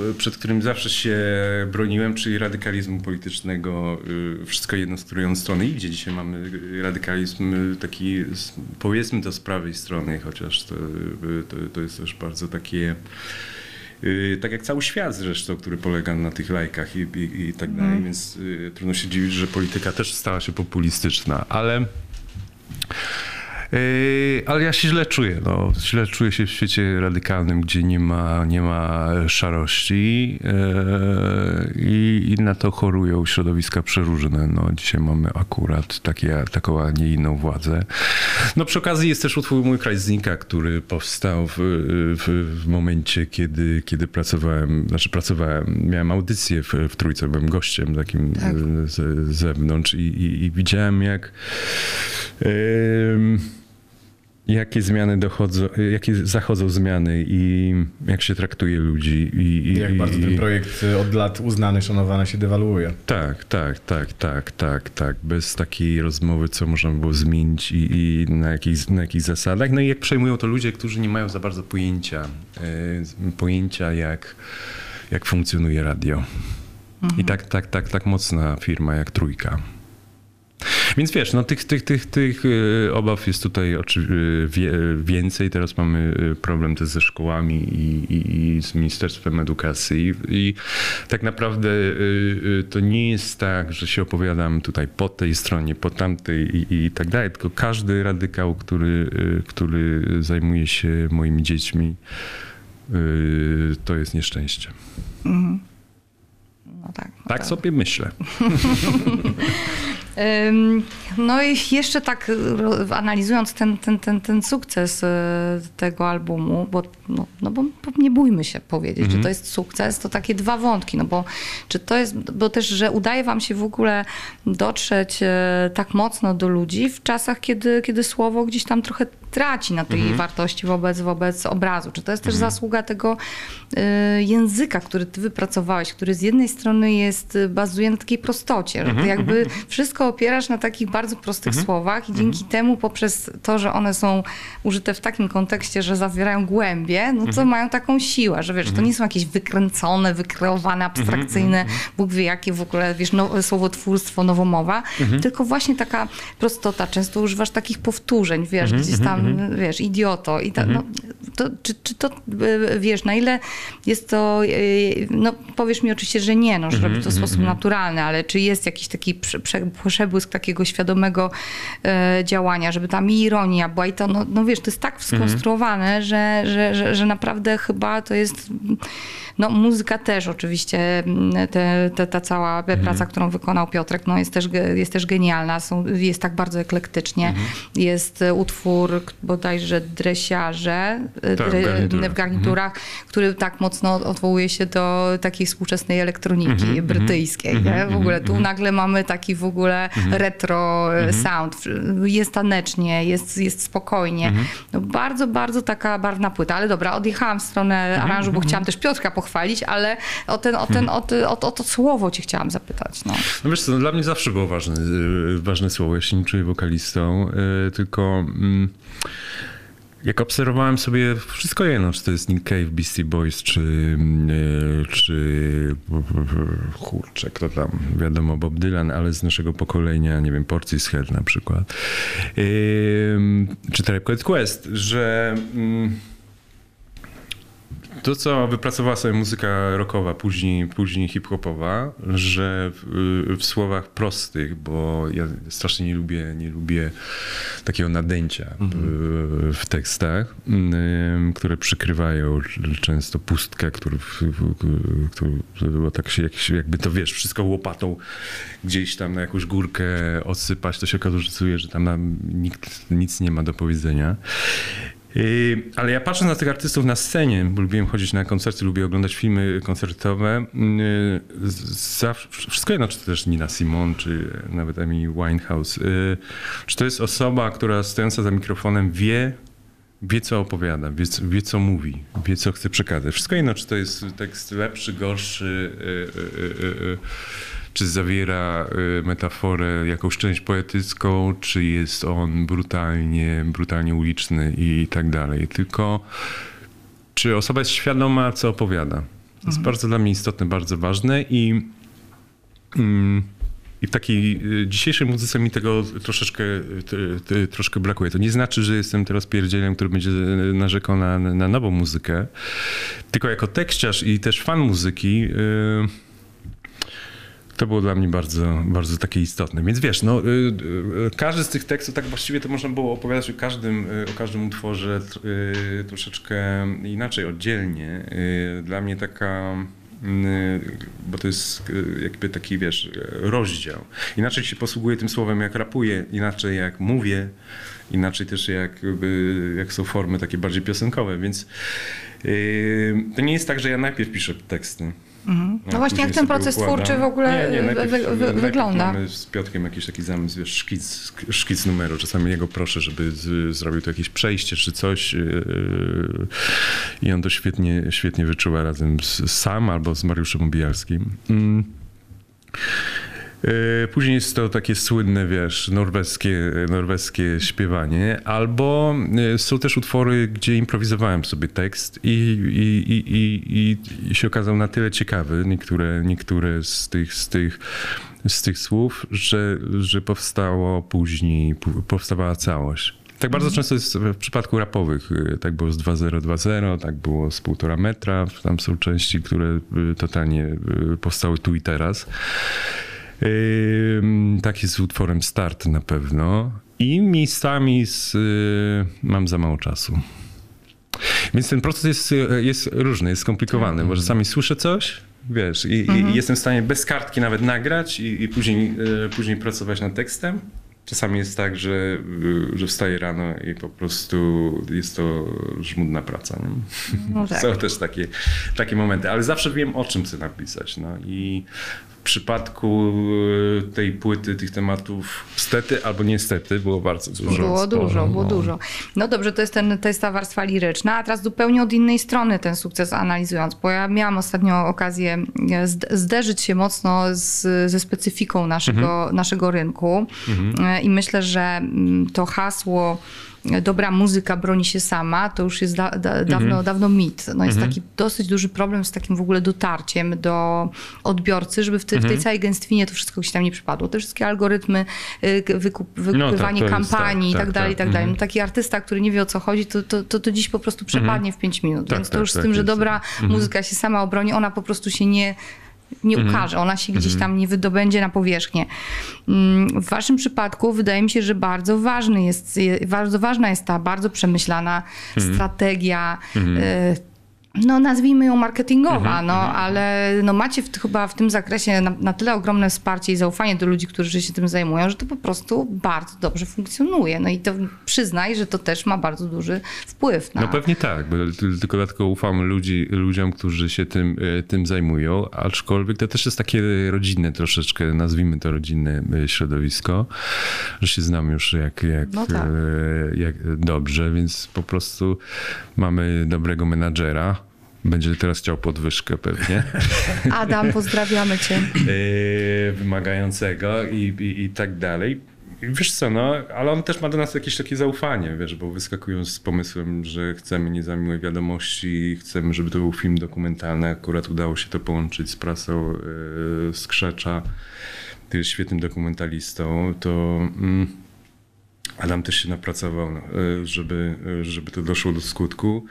y, przed którym zawsze się broniłem, czyli radykalizmu politycznego. y, Wszystko jedno, z której on strony idzie. Dzisiaj mamy radykalizm taki, powiedzmy to z prawej strony, chociaż to, to, to jest też bardzo takie tak jak cały świat zresztą, który polega na tych lajkach i, i, i tak dalej, więc y, trudno się dziwić, że polityka też stała się populistyczna, ale ale ja się źle czuję, no. źle czuję się w świecie radykalnym, gdzie nie ma, nie ma szarości yy, i, i na to chorują środowiska przeróżne. No, dzisiaj mamy akurat takie, taką, a nie inną władzę. No przy okazji jest też utwór Mój kraj znika, który powstał w, w, w momencie, kiedy, kiedy pracowałem, znaczy pracowałem, miałem audycję w, w Trójce, byłem gościem takim Tak. z, z zewnątrz i, i, i widziałem jak em, jakie zmiany dochodzą, jakie zachodzą zmiany i jak się traktuje ludzi. I, i, Jak bardzo i, ten projekt od lat uznany, szanowany się dewaluuje. tak, tak, tak, tak, tak, tak. Bez takiej rozmowy, co można by było zmienić i, i na, jakich, na jakich zasadach. No i jak przejmują to ludzie, którzy nie mają za bardzo pojęcia, e, pojęcia jak, jak funkcjonuje radio. I tak, tak, tak, tak mocna firma jak Trójka. Więc wiesz, no tych, tych, tych, tych e, obaw jest tutaj wie, więcej. Teraz mamy e, problem też ze szkołami i, i, i z Ministerstwem Edukacji. I tak naprawdę to nie jest tak, że się opowiadam tutaj po tej stronie, po tamtej i, i tak dalej, tylko każdy radykał, który, który zajmuje się moimi dziećmi, to jest nieszczęście. No tak. Tak sobie myślę. No i jeszcze tak ro- analizując ten, ten, ten, ten sukces y, tego albumu, bo, no, no bo nie bójmy się powiedzieć, że to jest sukces, to takie dwa wątki, no bo czy to jest, bo też, że udaje wam się w ogóle dotrzeć y, tak mocno do ludzi w czasach, kiedy, kiedy słowo gdzieś tam trochę traci na tej Mhm. wartości wobec, wobec obrazu. Czy to jest też zasługa tego y, języka, który ty wypracowałeś, który z jednej strony jest, y, bazuje na takiej prostocie, że Mhm, ty jakby wszystko opierasz na takich bardzo prostych słowach i dzięki Mhm. temu poprzez to, że one są użyte w takim kontekście, że zawierają głębie, no to Mhm. mają taką siłę, że wiesz, to nie są jakieś wykręcone, wykreowane, Mhm, abstrakcyjne, Bóg wie jakie w ogóle, wiesz, no, słowotwórstwo, nowomowa, Mhm. tylko właśnie taka prostota. Często używasz takich powtórzeń, wiesz, Mhm, gdzieś tam, wiesz, idioto i ta, no, to, czy, czy to, y, wiesz, na ile jest to, y, no powiesz mi oczywiście, że nie, no, że Mhm, robi to w sposób naturalny, ale czy jest jakiś taki prze, prze, przebłysk takiego świadomego e, działania, żeby tam i ironia była i to, no, no wiesz, to jest tak skonstruowane, że, że, że, że naprawdę chyba to jest, no muzyka też oczywiście, mm, te, te, ta cała praca, którą wykonał Piotrek, no jest też, jest też genialna, Są, jest tak bardzo eklektycznie. Jest e, utwór bodajże Dresiarze e, Tak, w garniturach. w garniturach, który tak mocno odwołuje się do takiej współczesnej elektroniki brytyjskiej. nie? W ogóle tu nagle mamy taki w ogóle retro e, sound. Jest tanecznie, jest, jest spokojnie. No bardzo, bardzo taka barwna płyta. Ale dobra, odjechałam w stronę aranżu, bo chciałam też Piotrka pochwalić, ale o, ten, o, ten, o, ty- o, to- o to słowo cię chciałam zapytać. No. No wiesz co, no dla mnie zawsze było ważne, y, ważne słowo. Ja się nie czuję wokalistą, y, tylko mm, jak obserwowałem sobie wszystko jedno, czy to jest Nick Cave, Beastie Boys, czy, y, czy kurczę, kto tam, wiadomo, Bob Dylan, ale z naszego pokolenia, nie wiem, Portishead na przykład, czy Tribe Quest, że... mm, to, co wypracowała sobie muzyka rockowa, później, później hip-hopowa, że w, w słowach prostych, bo ja strasznie nie lubię, nie lubię takiego nadęcia w, w tekstach, które przykrywają często pustkę, który, który tak się, jak jakby to wiesz, wszystko łopatą gdzieś tam na jakąś górkę odsypać, to się okazuje, że tam nam nikt nic nie ma do powiedzenia. Yy, Ale ja patrzę na tych artystów na scenie, lubiłem chodzić na koncerty, lubię oglądać filmy koncertowe. Yy, Zawsze, wszystko jedno, czy to też Nina Simon, czy nawet Amy Winehouse. Yy, Czy to jest osoba, która stojąca za mikrofonem wie, wie co opowiada, wie, wie co mówi, wie co chce przekazać. Wszystko jedno, czy to jest tekst lepszy, gorszy, yy, yy, czy zawiera y, metaforę, jakąś część poetycką, czy jest on brutalnie, brutalnie uliczny i tak dalej. Tylko czy osoba jest świadoma, co opowiada. To jest bardzo dla mnie istotne, bardzo ważne i, mm, i w takiej y, dzisiejszej muzyce mi tego troszeczkę, ty, ty, troszkę brakuje. To nie znaczy, że jestem teraz pierdzielem, który będzie y, narzekał na, na nową muzykę, tylko jako tekściarz i też fan muzyki y, to było dla mnie bardzo, bardzo takie istotne. Więc wiesz, no, y, y, każdy z tych tekstów, tak właściwie to można było opowiadać o każdym, y, o każdym utworze troszeczkę inaczej, oddzielnie. Dla mnie taka, y, bo to jest jakby taki, wiesz, rozdział. Inaczej się posługuję tym słowem, jak rapuję, inaczej jak mówię, inaczej też jakby, jak są formy takie bardziej piosenkowe, więc to nie jest tak, że ja najpierw piszę teksty. No właśnie, jak ten proces twórczy w ogóle nie, nie, najpierw, wy- wy- najpierw wygląda? Mamy z Piotrkiem jakiś taki zamysł, wiesz, szkic, szkic numeru. Czasami jego proszę, żeby z, zrobił tu jakieś przejście czy coś yy, i on to świetnie, świetnie wyczuwa razem z, sam albo z Mariuszem Ubijalskim. Mm. Yy, Później jest to takie słynne, wiesz, norweskie, norweskie śpiewanie, albo yy, są też utwory, gdzie improwizowałem sobie tekst i, i, i, i, i, się okazał na tyle ciekawy, niektóre, niektóre z tych, z tych, z tych słów, że, że powstało później, powstawała całość. Tak bardzo często jest w przypadku rapowych. Yy, Tak było z 2.0.2.0, tak było z półtora metra. Tam są części, które totalnie powstały tu i teraz. Tak jest z utworem Start na pewno. I miejscami z, y, mam za mało czasu. Więc ten proces jest, y, jest różny, jest skomplikowany, bo czasami słyszę coś, wiesz, i, i jestem w stanie bez kartki nawet nagrać i, i później, y, później pracować nad tekstem. Czasami jest tak, że, że wstaję rano i po prostu jest to żmudna praca. Nie? No tak. Są też takie, takie momenty, ale zawsze wiem, o czym chcę napisać. No i przypadku e, tej płyty, tych tematów stety albo niestety było bardzo dużo. Było sporo, dużo, było no. dużo. No dobrze, to jest, ten, to jest ta warstwa liryczna, a teraz zupełnie od innej strony ten sukces analizując, bo ja miałam ostatnio okazję e, zd- zderzyć się mocno z, ze specyfiką naszego, Mhm. naszego rynku E, i myślę, że mm, to hasło dobra muzyka broni się sama, to już jest da, da, dawno, Mhm. dawno mit. No jest taki dosyć duży problem z takim w ogóle dotarciem do odbiorcy, żeby w, te, Mhm. w tej całej gęstwinie to wszystko się tam nie przypadło. Te wszystkie algorytmy, y, wykup, wykupywanie No jest kampanii tak, i tak tak, dalej, i tak. tak dalej. Mhm. No taki artysta, który nie wie o co chodzi, to, to, to, to dziś po prostu przepadnie w 5 minut. Tak, Więc to tak, już z tak tym, że dobra muzyka się sama obroni, ona po prostu się nie nie Mhm. ukaże, ona się gdzieś tam nie wydobędzie na powierzchnię. Mm, W waszym przypadku wydaje mi się, że bardzo ważny jest, bardzo ważna jest ta bardzo przemyślana Mhm. strategia y, no nazwijmy ją marketingowa, no ale no macie w, chyba w tym zakresie na, na tyle ogromne wsparcie i zaufanie do ludzi, którzy się tym zajmują, że to po prostu bardzo dobrze funkcjonuje. No i to przyznaj, że to też ma bardzo duży wpływ na... No pewnie tak, bo ty- tylko dlatego ufam ludzi, ludziom, którzy się tym, e, tym zajmują, aczkolwiek to też jest takie rodzinne troszeczkę, nazwijmy to rodzinne e, środowisko, że się znam już jak, jak, No tak. e, jak dobrze, więc po prostu mamy dobrego menadżera. Będzie teraz chciał podwyżkę pewnie. Adam, pozdrawiamy cię. e, wymagającego i, i, i tak dalej. Wiesz co, no, ale on też ma do nas jakieś takie zaufanie, wiesz, bo wyskakują z pomysłem, że chcemy nie za miłe wiadomości, chcemy, żeby to był film dokumentalny. Akurat udało się to połączyć z prasą e, Skrzecza, który jest świetnym dokumentalistą, to mm, Adam też się napracował, e, żeby, e, żeby to doszło do skutku.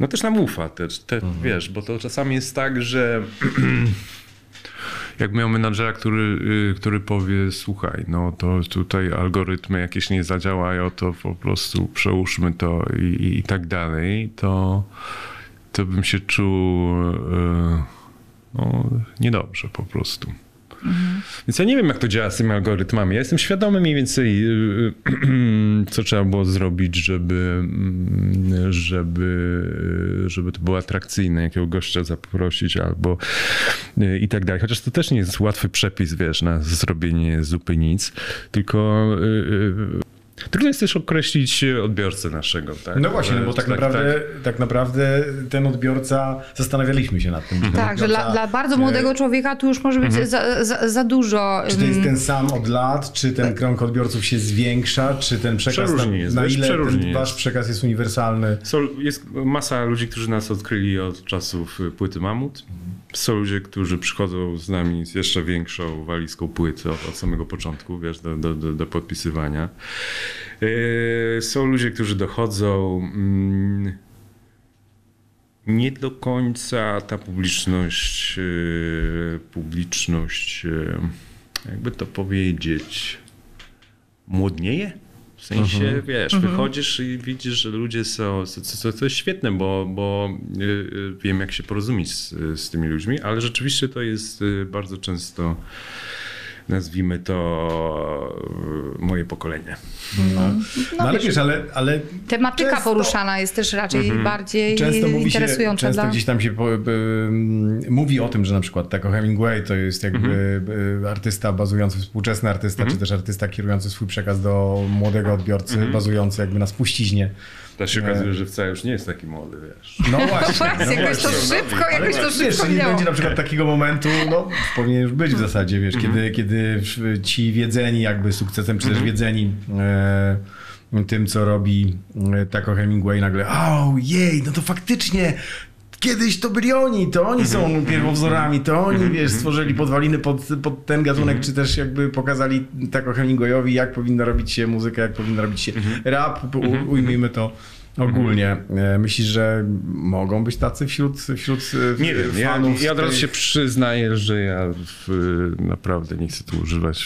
No też nam ufa, też, te, wiesz, bo to czasami jest tak, że jak miał menadżera, który, y, który powie, słuchaj, no to tutaj algorytmy jakieś nie zadziałają, to po prostu przełóżmy to i, i, i tak dalej, to, to bym się czuł y, no, niedobrze po prostu. Więc ja nie wiem, jak to działa z tymi algorytmami. Ja jestem świadomy mniej więcej, y, co trzeba było zrobić, żeby, mm, żeby, żeby to było atrakcyjne, jakiego gościa zaprosić albo y, i tak dalej. Chociaż to też nie jest łatwy przepis, wiesz, na zrobienie zupy nic, tylko y, y, trudno jest też określić odbiorcę naszego, tak? No właśnie, no bo tak, naprawdę, tak. naprawdę ten odbiorca, zastanawialiśmy się nad tym. ten Tak, że dla, dla bardzo e, młodego człowieka tu już może być za, za, za dużo. Czy to jest ten sam od lat, czy ten krąg odbiorców się zwiększa, czy ten przekaz, na, jest, na ile ten wasz przekaz jest uniwersalny? Są, jest masa ludzi, którzy nas odkryli od czasów płyty Mamut. Są ludzie, którzy przychodzą z nami z jeszcze większą walizką płyty od, od samego początku, wiesz, do, do, do, do podpisywania. Yy, Są ludzie, którzy dochodzą. mm, Nie do końca ta publiczność, yy, publiczność, yy, jakby to powiedzieć, młodnieje. W sensie, wiesz, wychodzisz i widzisz, że ludzie są, co, co, co jest świetne, bo, bo wiem, jak się porozumieć z, z tymi ludźmi, ale rzeczywiście to jest bardzo często, nazwijmy to, y, moje pokolenie. No, ale wiesz, ale, ale Tematyka często- poruszana jest też raczej bardziej Często mówi się, interesująca często dla... gdzieś tam się po, by, mówi o tym, że na przykład Taco Hemingway to jest jakby y, artysta bazujący, współczesny artysta, czy też artysta kierujący swój przekaz do młodego odbiorcy, bazujący jakby na spuściźnie. Też się okazuje, że wcale już nie jest taki młody, wiesz. No właśnie. Właśnie, no jakoś to właśnie. szybko, Ale jakoś to wiesz, szybko że nie będzie na przykład takiego momentu, no powinien już być w zasadzie, wiesz, Mhm. kiedy, kiedy ci wiedzeni jakby sukcesem, czy Mhm. też wiedzeni e, tym, co robi e, Taco Hemingway nagle, o jej, no to faktycznie kiedyś to byli oni, to oni Mhm. są pierwowzorami, to oni, wiesz, stworzyli podwaliny pod, pod ten gatunek, Mhm. czy też jakby pokazali Taco Hemingwayowi, jak powinna robić się muzyka, jak powinna robić się Mhm. rap, u, ujmijmy to ogólnie. E, Myślisz, że mogą być tacy wśród, wśród e, Nie wiem, ja, fanów? ja od razu tej- się przyznaję, że ja w, naprawdę nie chcę tu używać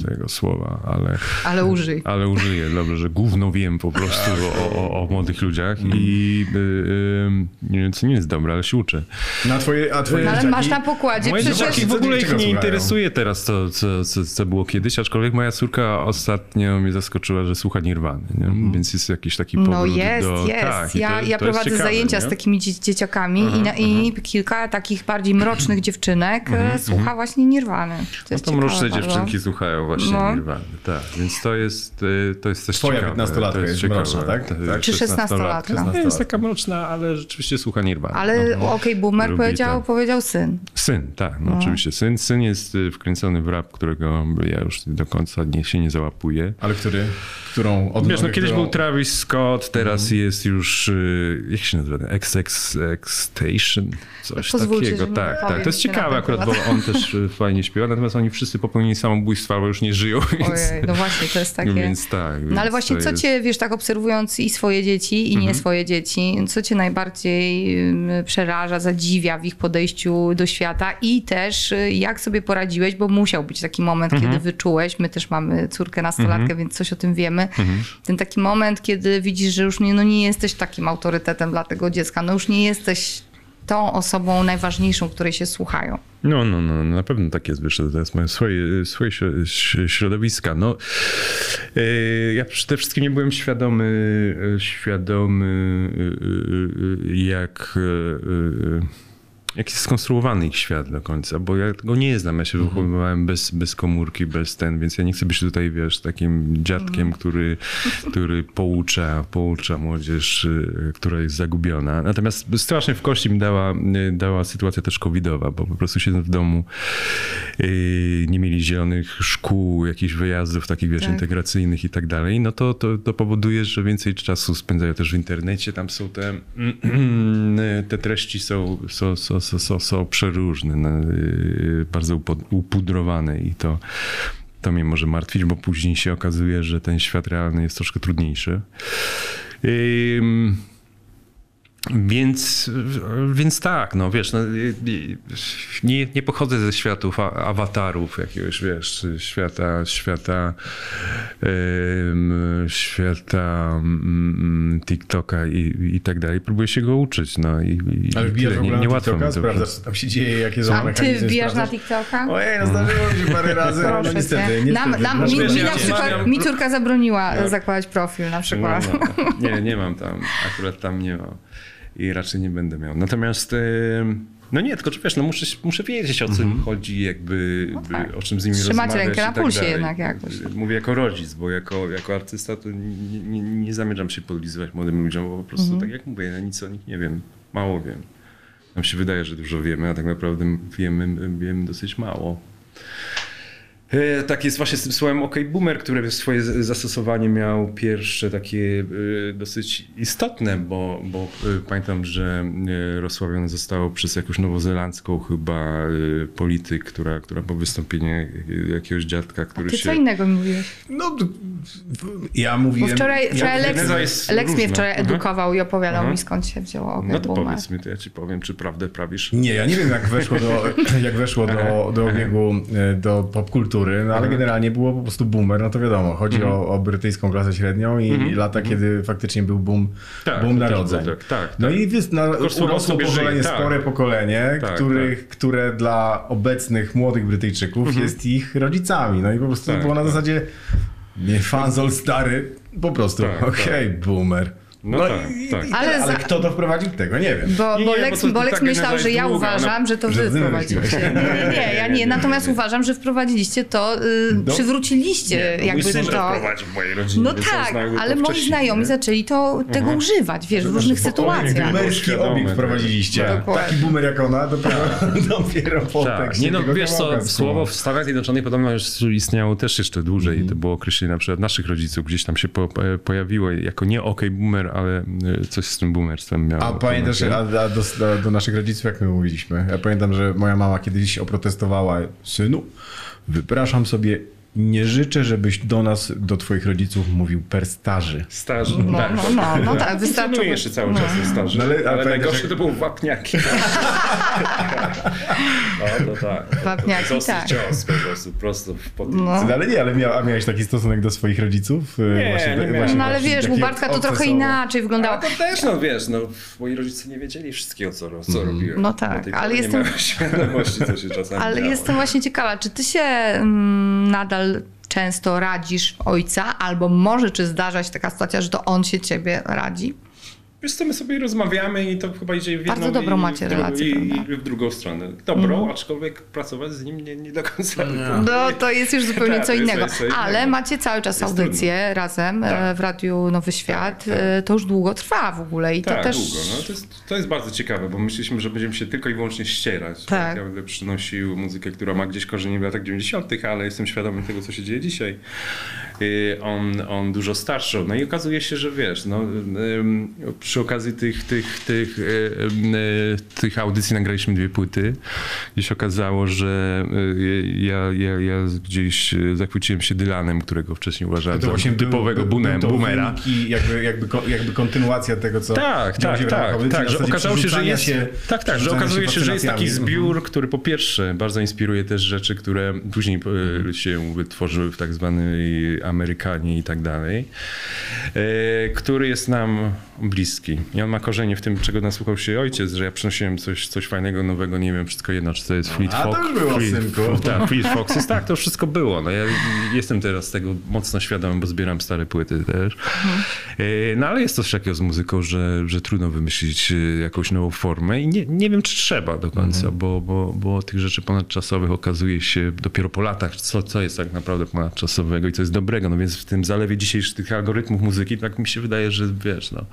e, tego słowa, ale, Ale użyj. ale użyję, dobrze, że gówno wiem po prostu o, o, o młodych ludziach i y, y, co nie jest dobre, ale się uczę. Na twoje, a twoje No, ale dzieciaki- masz na pokładzie Moje przecież... dzieciaki w ogóle ich nie interesuje teraz to, co, co, co było kiedyś, aczkolwiek moja córka ostatnio mnie zaskoczyła, że słucha Nirwany, nie? więc jest jakiś taki No powrót, Jest, do... jest. Tak, ja to- ja to jest prowadzę ciekawe, zajęcia nie? z takimi dzie- dzieciakami i, na, i kilka takich bardziej mrocznych dziewczynek e, słucha właśnie Nirwany. To No jest to mroczne bardzo. dziewczynki słuchają właśnie No. Nirwany, tak. Więc to jest, y, to jest też Twoja ciekawe. 15-latka to jest mroczna, tak? Tak. Czy 16-latka? Nie jest taka mroczna, ale rzeczywiście słucha Nirwany. Ale No. okej, boomer Lubi powiedział, to. powiedział syn. Syn, tak, no, oczywiście. Syn, syn jest y, wkręcony w rap, którego ja już do końca nie, się nie załapuję. Ale który? Którą od Wiesz, no kiedyś którą... był Travis Scott, teraz Mhm. jest już, y, jak się nazywa, XX Station, coś Pozwólcie, takiego. Tak, tak. To jest ciekawe akurat, bo on też y, fajnie śpiewa, natomiast oni wszyscy popełnili samobójstwa, albo już nie żyją, więc, Ojej, no właśnie, to jest takie... więc tak. No ale więc właśnie, co jest- cię, wiesz, tak obserwując i swoje dzieci, i nie swoje dzieci, co cię najbardziej przeraża, zadziwia w ich podejściu do świata i też y, jak sobie poradziłeś, bo musiał być taki moment, kiedy wyczułeś, my też mamy córkę nastolatkę, więc coś o tym wiemy, ten taki moment, kiedy widzisz, że już nie, no nie jesteś takim autorytetem dla tego dziecka, no już nie jesteś tą osobą najważniejszą, której się słuchają. No, no, no, na pewno tak jest, to jest moje swoje, swoje środowiska. No, e, ja przede wszystkim nie byłem świadomy, e, świadomy e, jak, jak jest skonstruowany ich świat do końca, bo ja go nie znam, ja się wychowywałem bez, bez komórki, bez ten, więc ja nie chcę być tutaj, wiesz, takim dziadkiem, który, który poucza, poucza młodzież, y, która jest zagubiona. Natomiast strasznie w kości mi dała, y, dała sytuacja też covidowa, bo po prostu siedząc w domu, y, nie mieli zielonych szkół, jakichś wyjazdów takich, wiesz, Tak. integracyjnych i tak dalej, no to, to, to powoduje, że więcej czasu spędzają też w internecie, tam są te, te treści są, są, są, są, są, przeróżne, no, y, bardzo upudrowane i to, to mnie może martwić, bo później się okazuje, że ten świat realny jest troszkę trudniejszy. Ym, więc, więc tak, no wiesz, no, nie, nie pochodzę ze światów a- awatarów, jakiegoś, wiesz, świata, świata, świata mm, TikToka i, i tak dalej. Próbuję się go uczyć, no i, i Ale wbijasz nie, nie na łatwo TikToka, to. sprawdzasz, co tam się dzieje, jakie są A ty wbijasz na? TikToka? Ojej, no zdarzyło mi się parę razy, ale no Proszę niestety, niestety. Nam, nam, Znaczy, mi, mi, na przykład, mi córka zabroniła zakładać profil na przykład. No, no. Nie, nie mam tam, akurat tam nie ma i raczej nie będę miał. Natomiast, no nie, tylko wiesz, no muszę, muszę wiedzieć o co im chodzi, jakby, by, tak. o czym z nimi Trzymać rozmawiać rękę na tak pulsie dalej. jednak jakoś. Mówię jako rodzic, bo jako, jako artysta to nie, nie, nie zamierzam się podlizywać młodym ludziom, bo po prostu tak jak mówię, ja nic o nich nie wiem, mało wiem. Nam się wydaje, że dużo wiemy, a tak naprawdę wiemy, wiemy dosyć mało. E, Tak jest właśnie z tym słowem OK Boomer, które swoje zastosowanie miał pierwsze takie e, dosyć istotne, bo, bo e, pamiętam, że rozsławione zostało przez jakąś nowozelandzką chyba polityk, która, która po wystąpieniu jakiegoś dziadka, który Ty się... co innego mówiłeś? No, ja Bo mówiłem... wczoraj, wczoraj Lex, geneza jest Lex mnie wczoraj Mhm. edukował i opowiadał Mhm. mi skąd się wzięło OK No to Boomer. powiedz mi, to ja ci powiem, czy prawdę prawisz. Nie, ja nie wiem jak weszło do, jak weszło do, do obiegu, do popkultury, no ale generalnie było po prostu boomer, no to wiadomo, chodzi o, o brytyjską klasę średnią i lata, kiedy faktycznie był boom, Tak, boom też narodzeń. tak, tak, No tak. i wys, na, urosło pokolenie, żyje, tak. spore pokolenie, Tak, których, które dla obecnych młodych Brytyjczyków jest ich rodzicami. No i po prostu Tak, było na tak. zasadzie nie fanzol stary, po prostu Tak, okej, boomer. No tak, i, tak. I, Ale ale, za- kto to wprowadził? Tego nie wiem. Bo, Nie, bo nie, Lex, bo Lex ta geneza myślał, że ja długa, uważam, że to że wy wprowadziliście. Nie, nie, ja nie. Natomiast uważam, że wprowadziliście to, y, No. przywróciliście Mój jakby syn to. w mojej rodzinie, No tak, ale moi znajomi nie? zaczęli to, tego używać, wiesz, w różnych sytuacjach. Boomerski obieg tak. wprowadziliście. Taki boomer jak ona, dopiero, dopiero po Tak, nie no, wiesz co, słowo w Stanach Zjednoczonych podobno już istniało też jeszcze dłużej. Mhm. To było określenie na przykład naszych rodziców, gdzieś tam się e, pojawiło jako nie OK boomer, ale e, coś z tym boomerstwem miało. A pamiętasz, a, a do, do, do naszych rodziców jak my mówiliśmy? Ja pamiętam, że moja mama kiedyś oprotestowała, synu, wypraszam sobie, nie życzę, żebyś do nas, do twoich rodziców mówił per starzy. Starzy. No, no, no, no tak, wystarczy. jeszcze cały czas no. starzy, No ale- ale, ale pamiętasz, najgorsze jak- to były wapniaki. no to tak. Wapniaki, Został tak. cios po prostu, prosto w pod... No. Ale nie, ale mia, a miałeś taki stosunek do swoich rodziców? E, Nie, nie miałem. No ale wiesz, u Bartka to trochę inaczej wyglądało. Ale to też, no wiesz, no, moi rodzice nie wiedzieli wszystkiego, co, co robiłem. No tak, ale jestem- Nie świadomości, co się czasami Ale działo. jestem właśnie ciekawa, czy ty się mm, często radzisz ojca, albo może czy zdarza się taka sytuacja, że to on się ciebie radzi? Wiesz co, my sobie rozmawiamy i to chyba idzie w jedną Bardzo dobrą i, macie relację, i, i w drugą stronę. Dobrą, aczkolwiek pracować z nim nie, nie do końca. No to jest już zupełnie Tak, co innego. coś co innego. Ale macie cały czas Jest audycję razem e, Tak. w Radiu Nowy Świat. tak. E, To już długo trwa w ogóle i to Tak, też... długo. No, to, jest, to jest bardzo ciekawe, bo myśleliśmy, że będziemy się tylko i wyłącznie ścierać. Tak. Ja będę przynosił muzykę, która ma gdzieś korzenie w latach 90., ale jestem świadomy tego, co się dzieje dzisiaj. Y, On, on dużo starszy. No i okazuje się, że wiesz, no, przy okazji tych, tych, tych, y, y, tych audycji nagraliśmy dwie płyty. I się okazało, że y, ja, ja, ja gdzieś zachwyciłem się Dylanem, którego wcześniej uważałem za typowego był- boomer- był to boomera. jakby, jakby, jakby kontynuacja tego, co Tak, tak, tak, tak, że okazało się, że jest, się- tak, tak, że okazuje się, że jest taki. Mhm. zbiór, który po pierwsze bardzo inspiruje też rzeczy, które później e, się wytworzyły w tak zwanej Amerykanie i tak dalej, e, który jest nam bliski. I on ma korzenie w tym, czego nasłuchał się ojciec, że ja przynosiłem coś, coś fajnego, nowego, nie wiem wszystko jedno, czy to jest Fleet a to Fox. już było, Fleet, synku. tak, Fleet Foxes, tak, to już wszystko było. No ja jestem teraz tego mocno świadomy, bo zbieram stare płyty też. E, No ale jest coś takiego z muzyką, że, że trudno wymyślić e, jakąś nową formę i nie, nie wiem, czy trzeba do końca, bo, bo, bo tych rzeczy ponadczasowych okazuje się dopiero po latach, co, co jest tak naprawdę ponadczasowego i co jest dobrego. No więc w tym zalewie dzisiejszych tych algorytmów muzyki, tak mi się wydaje, że wiesz, no,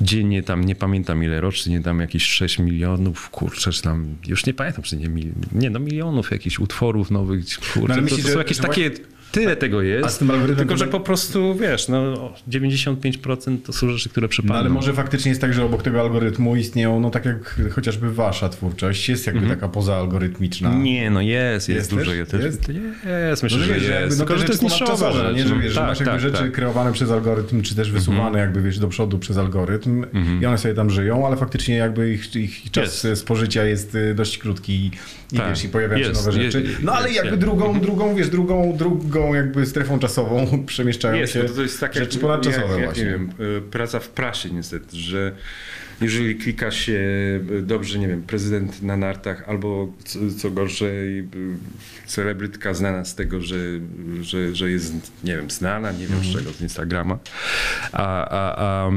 dziennie tam, nie pamiętam ile rocznie, tam jakieś 6 milionów, kurczę, czy tam, już nie pamiętam, czy nie, mil, nie no milionów jakichś utworów nowych, kurczę, No, ale to, to są jakieś że takie... Tyle tego jest. A z tym algorytmem tylko, że tak- po prostu, wiesz, no 95% to są rzeczy, które No przepadną. ale może faktycznie jest tak, że obok tego algorytmu istnieją, no tak jak chociażby wasza twórczość, jest jakby taka pozaalgorytmiczna. Nie, no jest, jest, Jest dużo. też? Jest, też, Jest? jest myślę, No, że wiesz, jest. jakby, no, Tylko, że to jest niszowa rzecz. nie, że no. wiesz, że tak, masz jakby tak, rzeczy tak. Mhm. kreowane przez algorytm, czy też wysuwane jakby, wiesz, do przodu przez algorytm i one sobie tam żyją, ale faktycznie jakby ich, ich czas Jest. spożycia jest y, dość krótki i, Tak. wiesz, i pojawiają Jest, się nowe rzeczy. No ale jest, jakby drugą, drugą, wiesz, drugą, drugą jakby strefą czasową przemieszczają Jest, się bo to jest tak rzeczy jak, ponadczasowe jak, jak, właśnie. nie wiem, y, praca w prasie niestety, że jeżeli klika się y, dobrze, nie wiem, prezydent na nartach albo co, co gorsze y, celebrytka znana z tego, że, że, że jest, nie wiem, znana, nie wiem Mhm. z czego, z Instagrama, a, a, a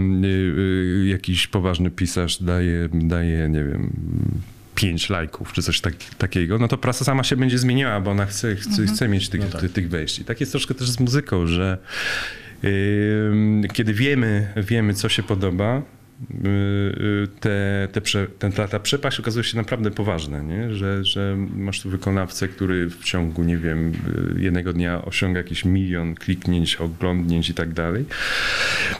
jakiś poważny pisarz daje, daje nie wiem, pięć lajków czy coś tak, takiego, no to prasa sama się będzie zmieniała, bo ona chce, chce, chce mieć tych, No tak. tych, tych wejść. I tak jest troszkę też z muzyką, że Ym, kiedy wiemy, wiemy co się podoba, te, te prze, ten, ta, ta przepaść okazuje się naprawdę poważna, nie? Że, że masz tu wykonawcę, który w ciągu, nie wiem, y, jednego dnia osiąga jakiś milion kliknięć, oglądnięć i tak dalej.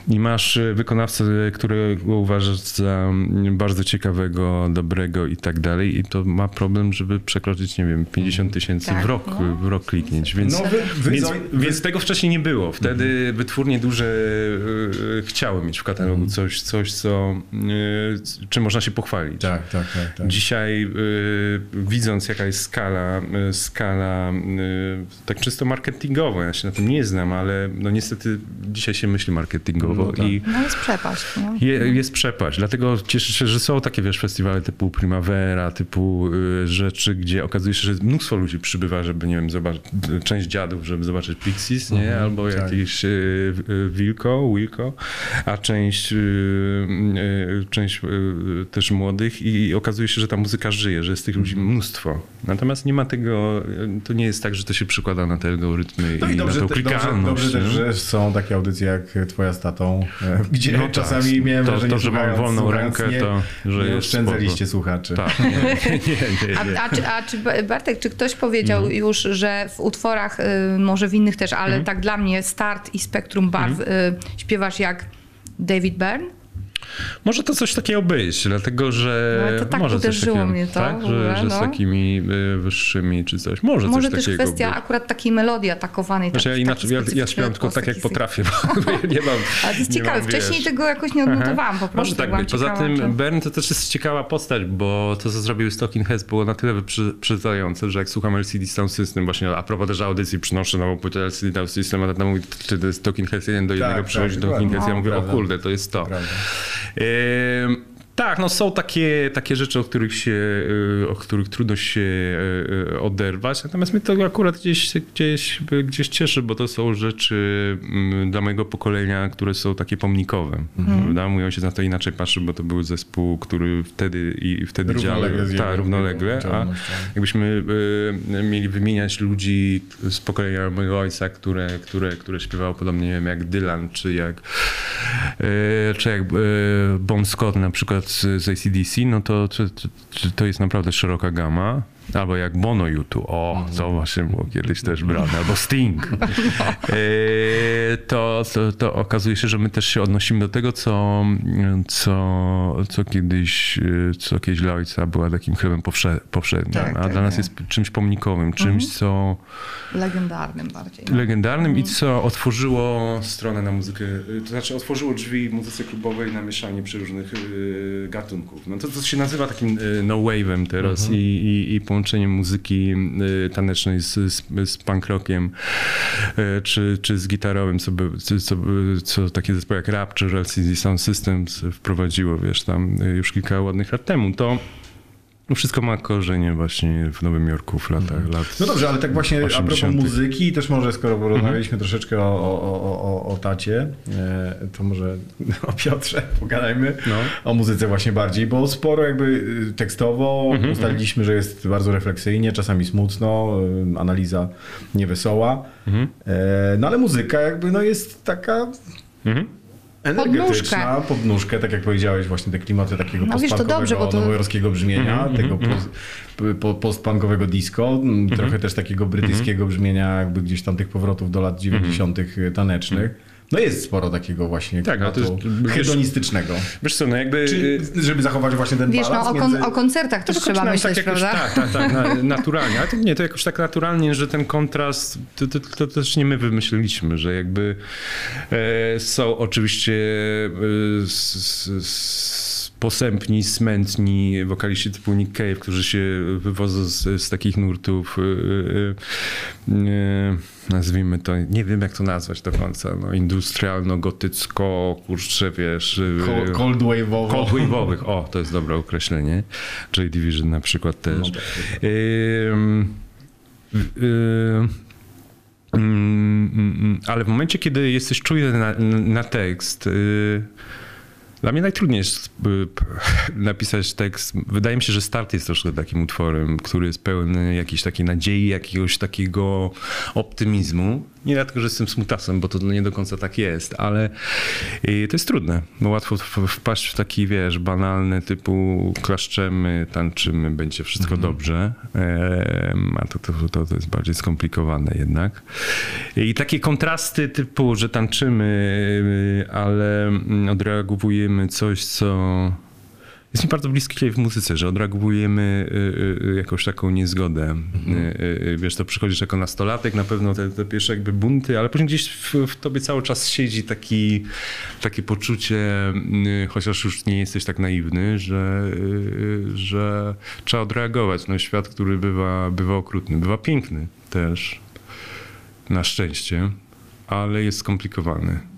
I masz y, wykonawcę, którego uważasz za mm, bardzo ciekawego, dobrego i tak dalej i to ma problem, żeby przekroczyć, nie wiem, 50 tysięcy Tak, w rok, no. w rok kliknięć, więc... No wy, wy, Więc, Zoj- więc tego wcześniej nie było. Wtedy wytwórnie duże y, chciały mieć w katalogu coś, coś co, y, czym można się pochwalić. Tak, tak, tak. tak. Dzisiaj y, widząc jaka jest skala, y, skala tak czysto marketingowa, ja się na tym nie znam, ale no niestety dzisiaj się myśli marketingowo No tak. i No jest przepaść. No. je, jest przepaść, dlatego cieszę się, że są takie wiesz, festiwale typu Primavera, typu rzeczy, gdzie okazuje się, że mnóstwo ludzi przybywa, żeby, nie wiem, zobaczyć, część dziadów, żeby zobaczyć Pixies, nie? Mhm, Albo tak. jakiś y, Wilko, Wilko, a część, część y, też młodych i okazuje się, że ta muzyka żyje, że jest tych ludzi Mhm. mnóstwo. Natomiast nie ma tego, y, to nie jest tak, że to się przykłada na te algorytmy No i, i dobrze, na tą te- dobrze, klikalność. dobrze też, że są takie audycje jak twoja z tatą, e, gdzie No tak, czasami miałem to- wrażenie, to, że mam wolną słuchając, rękę, nie, to, że nie oszczędzaliście spoko. słuchaczy. Tak, nie, nie, nie, nie. A, a, czy, a czy Bartek, czy ktoś powiedział Mhm. już, że w utworach, y, może w innych też, ale Mhm. tak dla mnie start i spektrum barw y, śpiewasz jak David Byrne? Może to coś takiego być, dlatego że. No, to tak może coś uderzyło takiego, mnie to Tak, ogóle, że, że z no. takimi y, wyższymi czy coś. Może, Może coś też takiego kwestia być. akurat takiej melodii atakowanej. Znaczy ja taki- inaczej, ja, ja śpiewam tylko tak jak potrafię, bo ja nie mam. Ale to jest ciekawe, mam, wcześniej wiesz. tego jakoś nie odnotowałam po prostu. Może tak byłam być. Poza tym czy- Bern to też jest ciekawa postać, bo to, co zrobił Stalking Heads było na tyle wyprzedzające, że jak słucham LCD Sound System, właśnie a propos też audycji, przynoszę nową płytę LCD Sound System, a tata mówi, czy to jest Stalking Heads jeden do jednego tak, przychodzi do dokładnie. Talking Heads, ja mówię, o kurde, to jest to. אה, Tak, no są takie, takie rzeczy, o których, się, y, o których trudno się y, y, oderwać, natomiast mnie to akurat gdzieś, gdzieś, gdzieś cieszy, bo to są rzeczy mm, dla mojego pokolenia, które są takie pomnikowe. Prawda? Mój ojciec na to inaczej patrzy, bo to był zespół, który wtedy i wtedy działał. Tak, równolegle. A jakbyśmy mieli wymieniać ludzi z pokolenia mojego ojca, które, które, które śpiewało podobnie nie wiem, jak Dylan, czy jak, czy jak Bon Scott na przykład z, z ACDC, no to, to, to, to jest naprawdę szeroka gama. Albo jak Bono YouTube, o, to właśnie było kiedyś też brane, albo Sting. Y, to, to, to okazuje się, że my też się odnosimy do tego, co, co, co kiedyś, co kiedyś dla ojca była takim chlebem powsze, powszednim, Tak, a tak, dla nas tak. jest czymś pomnikowym, czymś, co Legendarnym bardziej. legendarnym i co otworzyło stronę na muzykę, to znaczy otworzyło drzwi muzyce klubowej na mieszanie przeróżnych y, gatunków. No to, to się nazywa takim y, no wave'em teraz i, i, i połączeniem muzyki y, tanecznej z, z, z punk rockiem y, czy, czy z gitarowym, co, by, co, co, takie zespoły jak Rap czy Sound Systems wprowadziło, wiesz, tam y, już kilka ładnych lat temu. To no wszystko ma korzenie właśnie w Nowym Jorku w latach lat. No dobrze, ale tak właśnie a propos 80. muzyki, też może skoro porozmawialiśmy troszeczkę o, o, o, o, tacie, e, to może o Piotrze pogadajmy, No. o muzyce właśnie bardziej, bo sporo jakby y, tekstowo Mhm, ustaliliśmy, że jest bardzo refleksyjnie, czasami smutno, y, analiza niewesoła, Mhm. e, no ale muzyka jakby no jest taka Mhm. Energetyczna, pod nóżkę, tak jak powiedziałeś, właśnie te klimaty takiego No postpunkowego, to- nowojorskiego brzmienia, Mhm, tego post, po, postpunkowego disco, m, trochę też takiego brytyjskiego brzmienia, jakby gdzieś tam tych powrotów do lat 90. tanecznych. No jest sporo takiego właśnie Tak, ale to jest- hedonistycznego. Wiesz co, no jakby... Czy, żeby zachować właśnie ten Wiesz, no balans o, kon, między... o koncertach też To trzeba myśleć, tak jakoś, prawda? Tak, tak, tak, na, naturalnie. Ale to nie, to jakoś tak naturalnie, że ten kontrast, to, to, to też nie my wymyśliliśmy, że jakby e, są oczywiście e, s, s, s, posępni, smętni wokaliści typu Nick Cave, którzy się wywodzą z, z takich nurtów, e, e, e, nazwijmy to, nie wiem jak to nazwać do końca, no, industrialno-gotycko, kurczę, wiesz... Cold, cold wave'owo. Cold wave'owych, o, to jest dobre określenie. J Division na przykład też. No tak. Ym, ym, ym, ym, ale w momencie, kiedy jesteś czujny na, na tekst, y, dla mnie najtrudniej jest y, napisać tekst. Wydaje mi się, że start jest troszkę takim utworem, który jest pełny jakiejś takiej nadziei, jakiegoś takiego optymizmu. Nie dlatego, że jestem smutasem, bo to nie do końca tak jest, ale y, to jest trudne, bo łatwo wpaść w taki, wiesz, banalny typu klaszczemy, tańczymy, będzie wszystko dobrze, Em, a to, to, to, jest bardziej skomplikowane jednak. I takie kontrasty typu, że tańczymy, y, ale mm, odreagowujemy coś, co jest mi bardzo bliskie w muzyce, że odreagowujemy y, y, jakąś taką niezgodę. Y, y, Wiesz, to przychodzisz jako nastolatek, na pewno te, te pierwsze jakby bunty, ale później gdzieś w, w tobie cały czas siedzi taki, takie poczucie, y, chociaż już nie jesteś tak naiwny, że, y, że trzeba odreagować. No, świat, który bywa, bywa okrutny, bywa piękny też, na szczęście, ale jest skomplikowany.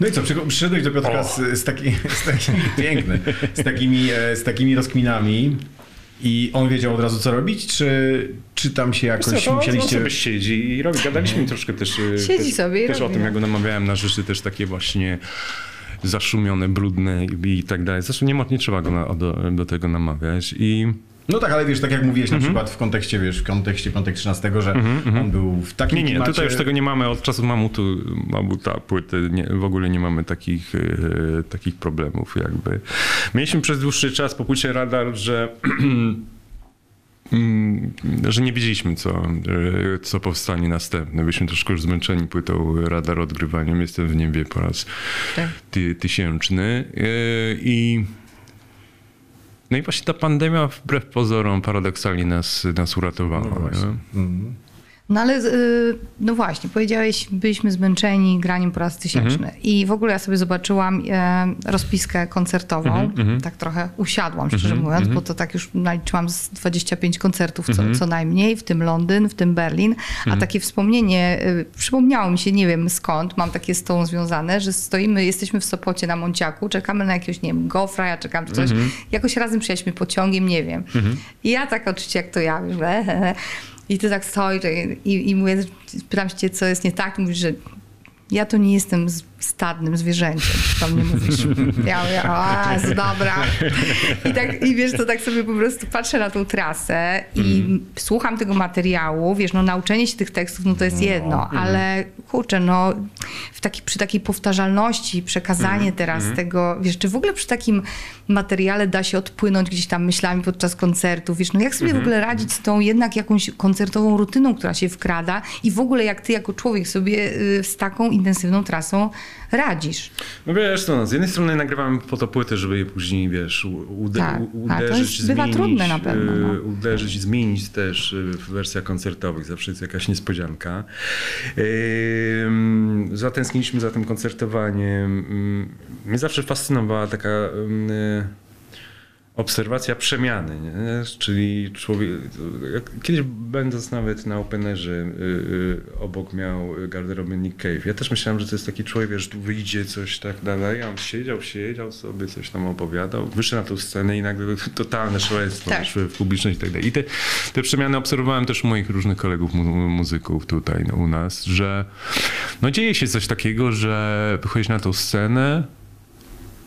No i co, przy- przyszedłeś do Piotrka z, z, taki, z takimi, piękny, z takimi, e, z takimi rozkminami i on wiedział od razu, co robić, czy, czy tam się Wiesz co, jakoś to on musieliście... sobie siedzi i robi. Gadaliśmy troszkę też, e, Siedzi też, sobie i też o tym, no. jak go namawiałem na rzeczy też takie właśnie zaszumione, brudne i, i tak dalej. Zresztą nie, nie trzeba go na, do, do tego namawiać i No tak, ale wiesz, tak jak mówiłeś Mhm. na przykład w kontekście, wiesz, w kontekście Piątek 13, że on był w takim nie, nie, klimacie... tutaj już tego nie mamy od czasu mamutu, mamuta płyty, nie, w ogóle nie mamy takich, e, takich problemów jakby. Mieliśmy przez dłuższy czas po płycie radar, że mm, że nie wiedzieliśmy, co, e, co powstanie następne. Byliśmy troszkę już zmęczeni płytą radar odgrywaniem. Jestem w niebie po raz Tak. ty, tysięczny. E, I no i właśnie ta pandemia wbrew pozorom paradoksalnie nas, nas uratowała. No. No ale, y, no właśnie, powiedziałeś, byliśmy zmęczeni graniem po raz tysięczny. Mhm. I w ogóle ja sobie zobaczyłam e, rozpiskę koncertową. Mhm, Tak trochę usiadłam, szczerze mówiąc, bo to tak już naliczyłam z 25 koncertów co, Mhm. co najmniej, w tym Londyn, w tym Berlin. A takie wspomnienie, y, przypomniało mi się, nie wiem skąd, mam takie z tą związane, że stoimy, jesteśmy w Sopocie na Monciaku, czekamy na jakiegoś, nie wiem, gofra, ja czekam czy coś. Mhm. Jakoś razem przyjechaliśmy pociągiem, nie wiem. I ja tak oczywiście, jak to ja, he, i ty tak stoisz i, i mówię, pytam się cię, co jest nie tak, mówisz, że ja to nie jestem z- stadnym zwierzęciem, to mnie mówisz. Ja mówię, o, dobra. I, tak, I wiesz, to tak sobie po prostu patrzę na tą trasę i słucham tego materiału, wiesz, no nauczenie się tych tekstów, no to jest jedno, ale kurczę, no w taki, przy takiej powtarzalności, przekazanie teraz tego, wiesz, czy w ogóle przy takim materiale da się odpłynąć gdzieś tam myślami podczas koncertu, wiesz, no jak sobie w ogóle radzić z tą jednak jakąś koncertową rutyną, która się wkrada i w ogóle jak ty jako człowiek sobie y, z taką intensywną trasą radzisz. No wiesz, no, z jednej strony nagrywamy po to płyty, żeby je później, wiesz, ude- Tak. to uderzyć, jest- zmienić, trudne na pewno, no. y, uderzyć, zmienić też y, w wersjach koncertowych. Zawsze jest jakaś niespodzianka. Ym, Zatęskniliśmy za tym koncertowaniem. Ym, Mnie zawsze fascynowała taka y, obserwacja przemiany, nie? czyli człowiek, kiedyś będąc nawet na Openerze y, y, obok miał garderobę Nick Cave, ja też myślałem, że to jest taki człowiek, że tu wyjdzie coś tak dalej, a on siedział, siedział sobie, coś tam opowiadał, wyszedł na tą scenę i nagle totalne szaleństwo tak. w publiczność i tak dalej. I te, te przemiany obserwowałem też u moich różnych kolegów mu, muzyków tutaj no, u nas, że no dzieje się coś takiego, że wychodzisz na tą scenę,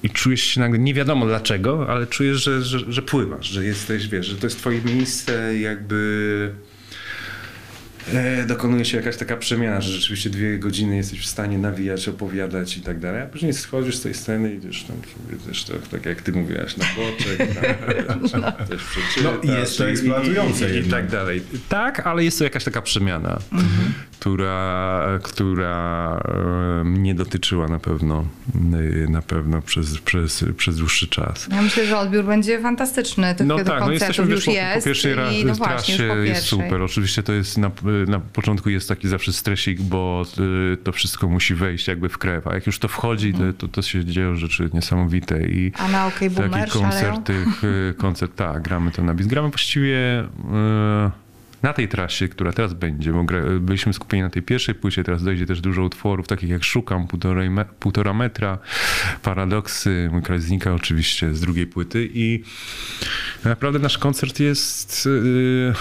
i czujesz się nagle, nie wiadomo dlaczego, ale czujesz, że, że, że pływasz, że jesteś, wiesz, że to jest twoje miejsce, jakby e, dokonuje się jakaś taka przemiana, że rzeczywiście dwie godziny jesteś w stanie nawijać, opowiadać i tak dalej, a później schodzisz z tej sceny i idziesz tam sobie też tak, tak jak ty mówiłaś, na boczek, na, też przeczytasz No i jest to i- eksploatujące i, i, i tak dalej. Tak, ale jest to jakaś taka przemiana, która, która e, mnie dotyczyła na pewno, e, na pewno przez, przez, przez dłuższy czas. Ja myślę, że odbiór będzie fantastyczny tych No tak, no jesteśmy już po, jest. po pierwszej i no trasie jest super. Oczywiście to jest na, na początku jest taki zawsze stresik, bo y, to wszystko musi wejść jakby w krew, a jak już to wchodzi, to, to, to się dzieją rzeczy niesamowite i A na OK Boomer taki szaleją? koncert, tych, y, koncert, tak, gramy to na bis. Gramy właściwie y, na tej trasie, która teraz będzie, bo byliśmy skupieni na tej pierwszej płycie, teraz dojdzie też dużo utworów, takich jak Szukam, półtorej me, półtora metra, Paradoksy, Mój kraj znika oczywiście z drugiej płyty i naprawdę nasz koncert jest y,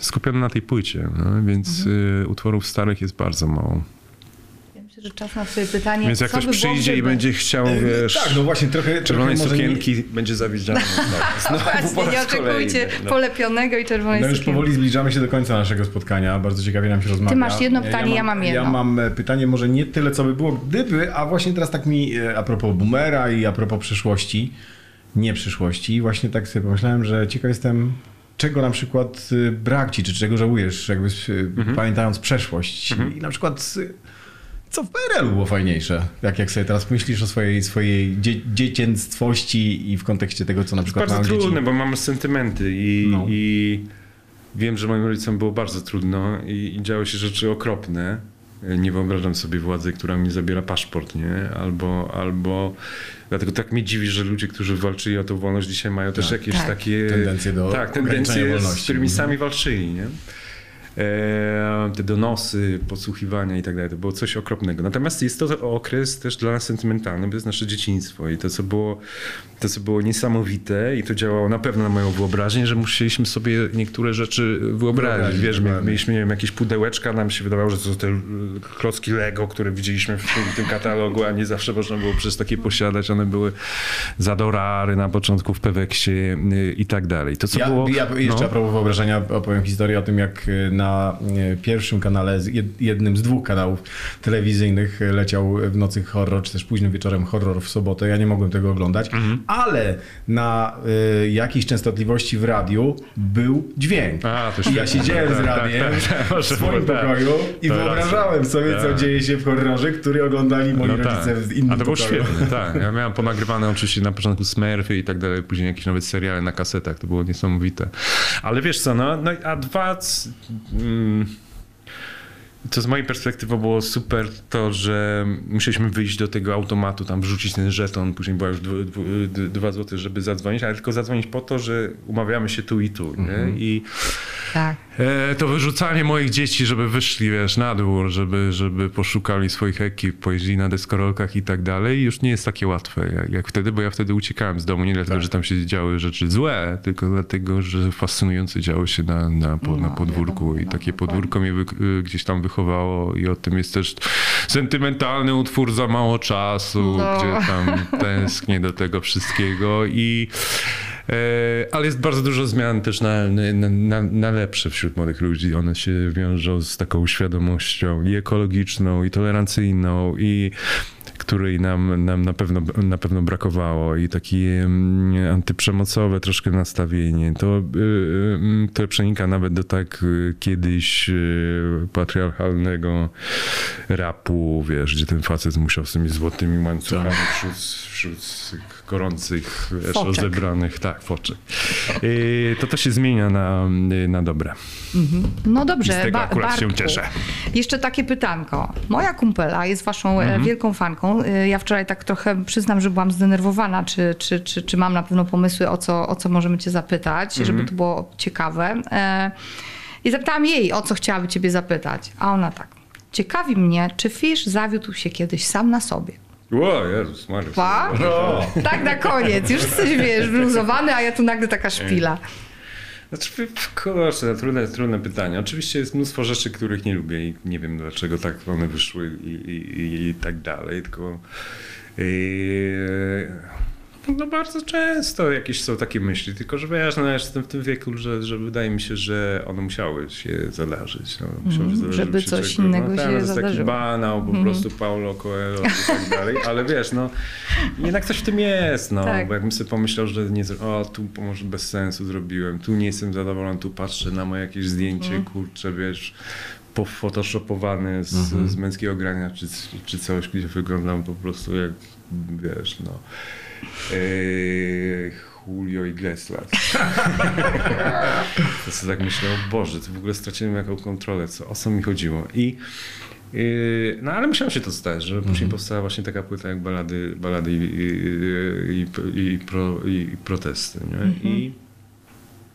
skupiony na tej płycie, no, więc Mhm. y, utworów starych jest bardzo mało. Ja myślę, że czas na twoje pytanie. Więc jak co ktoś by przyjdzie i będzie chciał, wiesz, Tak, no właśnie, trochę, czerwonej trochę może nie, sukienki, będzie zawiedziany. No, Właśnie, nie oczekujcie kolejny, no. polepionego i czerwonej No już sukienki. powoli zbliżamy się do końca naszego spotkania. Bardzo ciekawie nam się rozmawia. masz jedno pytanie, ja mam jedno. Ja mam e, pytanie może nie tyle, co by było gdyby, a właśnie teraz tak mi e, a propos boomera i a propos przyszłości, nie przyszłości, właśnie tak sobie pomyślałem, że ciekaw jestem, czego na przykład y, brak ci, czy czego żałujesz, jakby y, Mhm. pamiętając przeszłość i na przykład y, co w PRL-u było fajniejsze, jak, jak sobie teraz myślisz o swojej, swojej dzie dziecięctwości i w kontekście tego, co na przykład Bardzo mają trudne, dzieci. bo mamy sentymenty i, No. i wiem, że moim rodzicom było bardzo trudno i, i działy się rzeczy okropne. Nie wyobrażam sobie władzy, która mi zabiera paszport, nie? Albo, albo dlatego tak mnie dziwi, że ludzie, którzy walczyli o tą wolność dzisiaj mają też Tak. jakieś Tak. takie Tendencje do tak, tendencje, wolności. z którymi Mhm. sami walczyli, nie? Te donosy, podsłuchiwania i tak dalej, to było coś okropnego. Natomiast jest to okres też dla nas sentymentalny, bo to jest nasze dzieciństwo i to, co było, to, co było niesamowite i to działało na pewno na moją wyobraźnię, że musieliśmy sobie niektóre rzeczy wyobrazić. Wiesz, mieliśmy nie wiem, jakieś pudełeczka, nam się wydawało, że to są te y, klocki Lego, które widzieliśmy w tym, tym katalogu, a nie zawsze można było przez takie posiadać. One były zadorary na początku w Peweksie y, i tak dalej. To, co Ja, było... ja jeszcze no. a propos wyobrażenia opowiem historię o tym, jak e, na e, pierwszym kanale, jednym z dwóch kanałów telewizyjnych e, leciał w nocy horror, czy też późnym wieczorem horror w sobotę. Ja nie mogłem tego oglądać, Mhm. ale na e, jakiejś częstotliwości w radiu był dźwięk. A, to I ja siedziałem z Tak, tak, radiem tak, tak, w swoim tak. pokoju i wyobrażałem sobie, co Tak. dzieje się w horrorze, który oglądali moi rodzice w innym No A to było pokoju. świetne, tak. Ja miałem ponagrywane oczywiście na początku Smurfy i tak dalej, później jakieś nawet seriale na kasetach, to było niesamowite. Ale wiesz co, no, no a dwa... Mm, To z mojej perspektywy było super to, że musieliśmy wyjść do tego automatu, tam wrzucić ten żeton, później była już dwu- dwu- d- dwa złote, żeby zadzwonić, ale tylko zadzwonić po to, że umawiamy się tu i tu. Nie? I Tak. E, to wyrzucanie moich dzieci, żeby wyszli, wiesz, na dół, żeby, żeby poszukali swoich ekip, pojeździli na deskorolkach i tak dalej, już nie jest takie łatwe jak, jak wtedy, bo ja wtedy uciekałem z domu, nie dlatego, że tam się działy rzeczy złe, tylko dlatego, że fascynujące działo się na, na, po, na No, podwórku wiadomo, i no, takie dokładnie. podwórko mnie wy, y, gdzieś tam wychowało i o tym jest też sentymentalny utwór Za mało czasu, No. gdzie tam tęsknię do tego wszystkiego i ale jest bardzo dużo zmian też na, na, na, na lepsze wśród młodych ludzi. One się wiążą z taką świadomością i ekologiczną, i tolerancyjną, i której nam, nam na, pewno, na pewno brakowało i takie antyprzemocowe troszkę nastawienie. To, to przenika nawet do tak y, kiedyś y, patriarchalnego rapu, wiesz, gdzie ten facet musiał z tymi złotymi łańcuchami wśród, wśród tych gorących, wiesz, rozebranych, tak, foczek. Y, to to się zmienia na, na dobre. No dobrze, I z tego Ba- akurat się cieszę. Jeszcze takie pytanko. Moja kumpela jest waszą Mhm. e, wielką fanką. E, Ja wczoraj tak trochę przyznam, że byłam zdenerwowana, czy, czy, czy, czy mam na pewno pomysły, o co, o co możemy cię zapytać, Mhm. żeby to było ciekawe. E, I zapytałam jej, o co chciałaby ciebie zapytać. A ona tak. Ciekawi mnie, czy Fish zawiódł się kiedyś sam na sobie. O, Jezus Maria. Pa? Tak na koniec. Już jesteś, wiesz, wluzowany, a ja tu nagle taka szpila. Znaczy, kurczę, trudne, trudne pytanie. Oczywiście jest mnóstwo rzeczy, których nie lubię i nie wiem dlaczego tak one wyszły i, i, i, i tak dalej, tylko yy, no bardzo często jakieś są takie myśli, tylko że wiesz, no ja jestem w tym wieku, że, że wydaje mi się, że one musiały się zadarzyć. No, musiały Mhm, żeby się coś czego- innego no, się to jest taki zadarzyło. banał, po prostu Paulo Coelho i tak dalej, ale wiesz, no jednak coś w tym jest, no, Tak. bo jakbym sobie pomyślał, że nie, o tu może bez sensu zrobiłem, tu nie jestem zadowolony, tu patrzę na moje jakieś zdjęcie, kurczę, wiesz, pofotoshopowane z, z męskiego grania, czy, czy coś, gdzie wyglądam po prostu jak, wiesz, no, yy, Julio Iglesias. to sobie tak myślę, o Boże, to w ogóle straciłem jaką kontrolę, co, o co mi chodziło. I Yy, no ale musiało się to stać, że później powstała właśnie taka płyta jak balady, balady i, i, i, i, pro, i protesty. Nie? I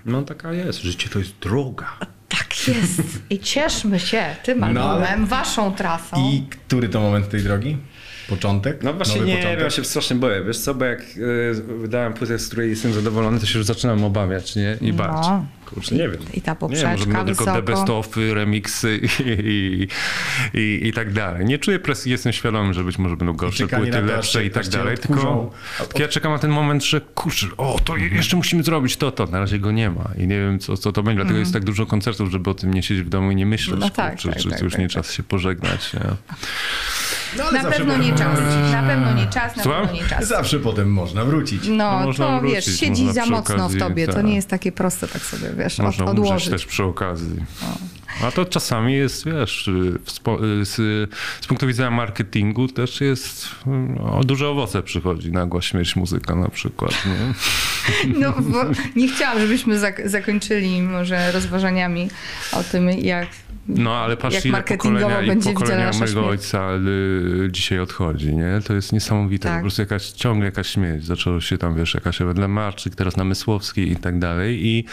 no taka jest, życie to jest droga. Tak jest. I cieszmy się tym No, albumem, ale- waszą trasą. I który to moment tej drogi? Początek? No właśnie Nowy nie początek? ja się strasznie boję. Wiesz co, bo jak e, wydałem płytę, z której jestem zadowolony, to się już zaczynam obawiać, nie? I No. bać. Kurczę, nie wiem. I ta Nie, poprzeczka może będą tylko wysoko. the best ofy, remixy i, i, i, tak dalej. Nie czuję presji, jestem świadomy, że być może będą gorsze płyty, lepsze i tak cię dalej, tylko ja czekam na ten moment, że kurczę, o, to je- jeszcze musimy zrobić to, to. Na razie go nie ma i nie wiem, co, co to będzie. Dlatego jest tak dużo koncertów, żeby o tym nie siedzieć w domu i nie myśleć, No tak, kurczę, tak, czy tak, już tak, nie tak. czas się pożegnać. Nie? No, ale Na pewno nie czas. Na pewno nie czas, na pewno nie czas. Zawsze potem można wrócić. No, No, można to wrócić, wiesz, siedzi można za mocno w okazji, tobie. To tak. nie jest takie proste tak sobie, wiesz, od, Można umrzeć odłożyć. też przy okazji. A to czasami jest, wiesz, w z, z punktu widzenia marketingu też jest, no, duże owoce przychodzi nagła śmierć muzyka na przykład. Nie? No, bo nie chciałam, żebyśmy zak- zakończyli może rozważaniami o tym, jak No ale patrz Jak ile pokolenia, i będzie pokolenia mojego śmierć. ojca y, dzisiaj odchodzi, nie? To jest niesamowite. Tak. Po prostu jakaś, ciągle jakaś śmierć. Zaczęło się tam, wiesz, jakaś Ewedle Marczyk, teraz Namysłowski i tak dalej. I,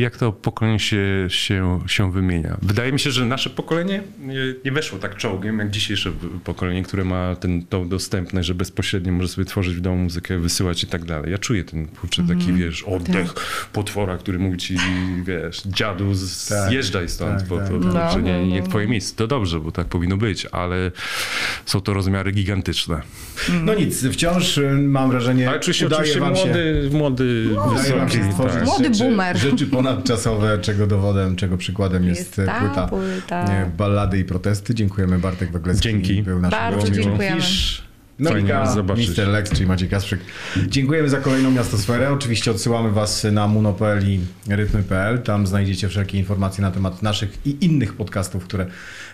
jak to pokolenie się, się, się wymienia. Wydaje mi się, że nasze pokolenie nie, nie weszło tak czołgiem, jak dzisiejsze pokolenie, które ma ten, tą dostępność, że bezpośrednio może sobie tworzyć w domu muzykę, wysyłać i tak dalej. Ja czuję ten, kurczę, taki, wiesz, oddech potwora, który mówi ci, wiesz, dziadu, z, Tak. zjeżdżaj stąd, Tak, bo tak, to, tak. to, No, że nie, no, nie no, twoje miejsce. To dobrze, bo tak powinno być, ale są to rozmiary gigantyczne. No nic, wciąż y, mam wrażenie, Ale oczywiście, udaje oczywiście wam się... młody, młody, się wysoki, stworzyć tak. Młody rzeczy, boomer. rzeczy ponadczasowe, czego dowodem, czego przykładem jest, Jest ta płyta płyta. e, Ballady i protesty. Dziękujemy Bartek Weglecki. Dzięki. Był naszym Bardzo dziękujemy. Fisz, No Fajnie Mika, zobaczyć. Mr. Lex, czyli Maciej Kasprzyk. Dziękujemy za kolejną miastosferę. Oczywiście odsyłamy was na muno.pl i rytmy.pl. Tam znajdziecie wszelkie informacje na temat naszych i innych podcastów, które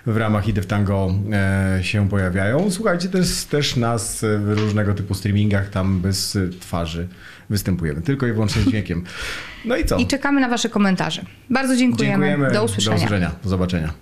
w ramach Idę w Tango e, się pojawiają. Słuchajcie też, też nas w różnego typu streamingach, tam bez twarzy występujemy, tylko i wyłącznie dźwiękiem. No i co? I czekamy na wasze komentarze. Bardzo dziękujemy. Dziękujemy. Do usłyszenia. Do usłyszenia. Do zobaczenia.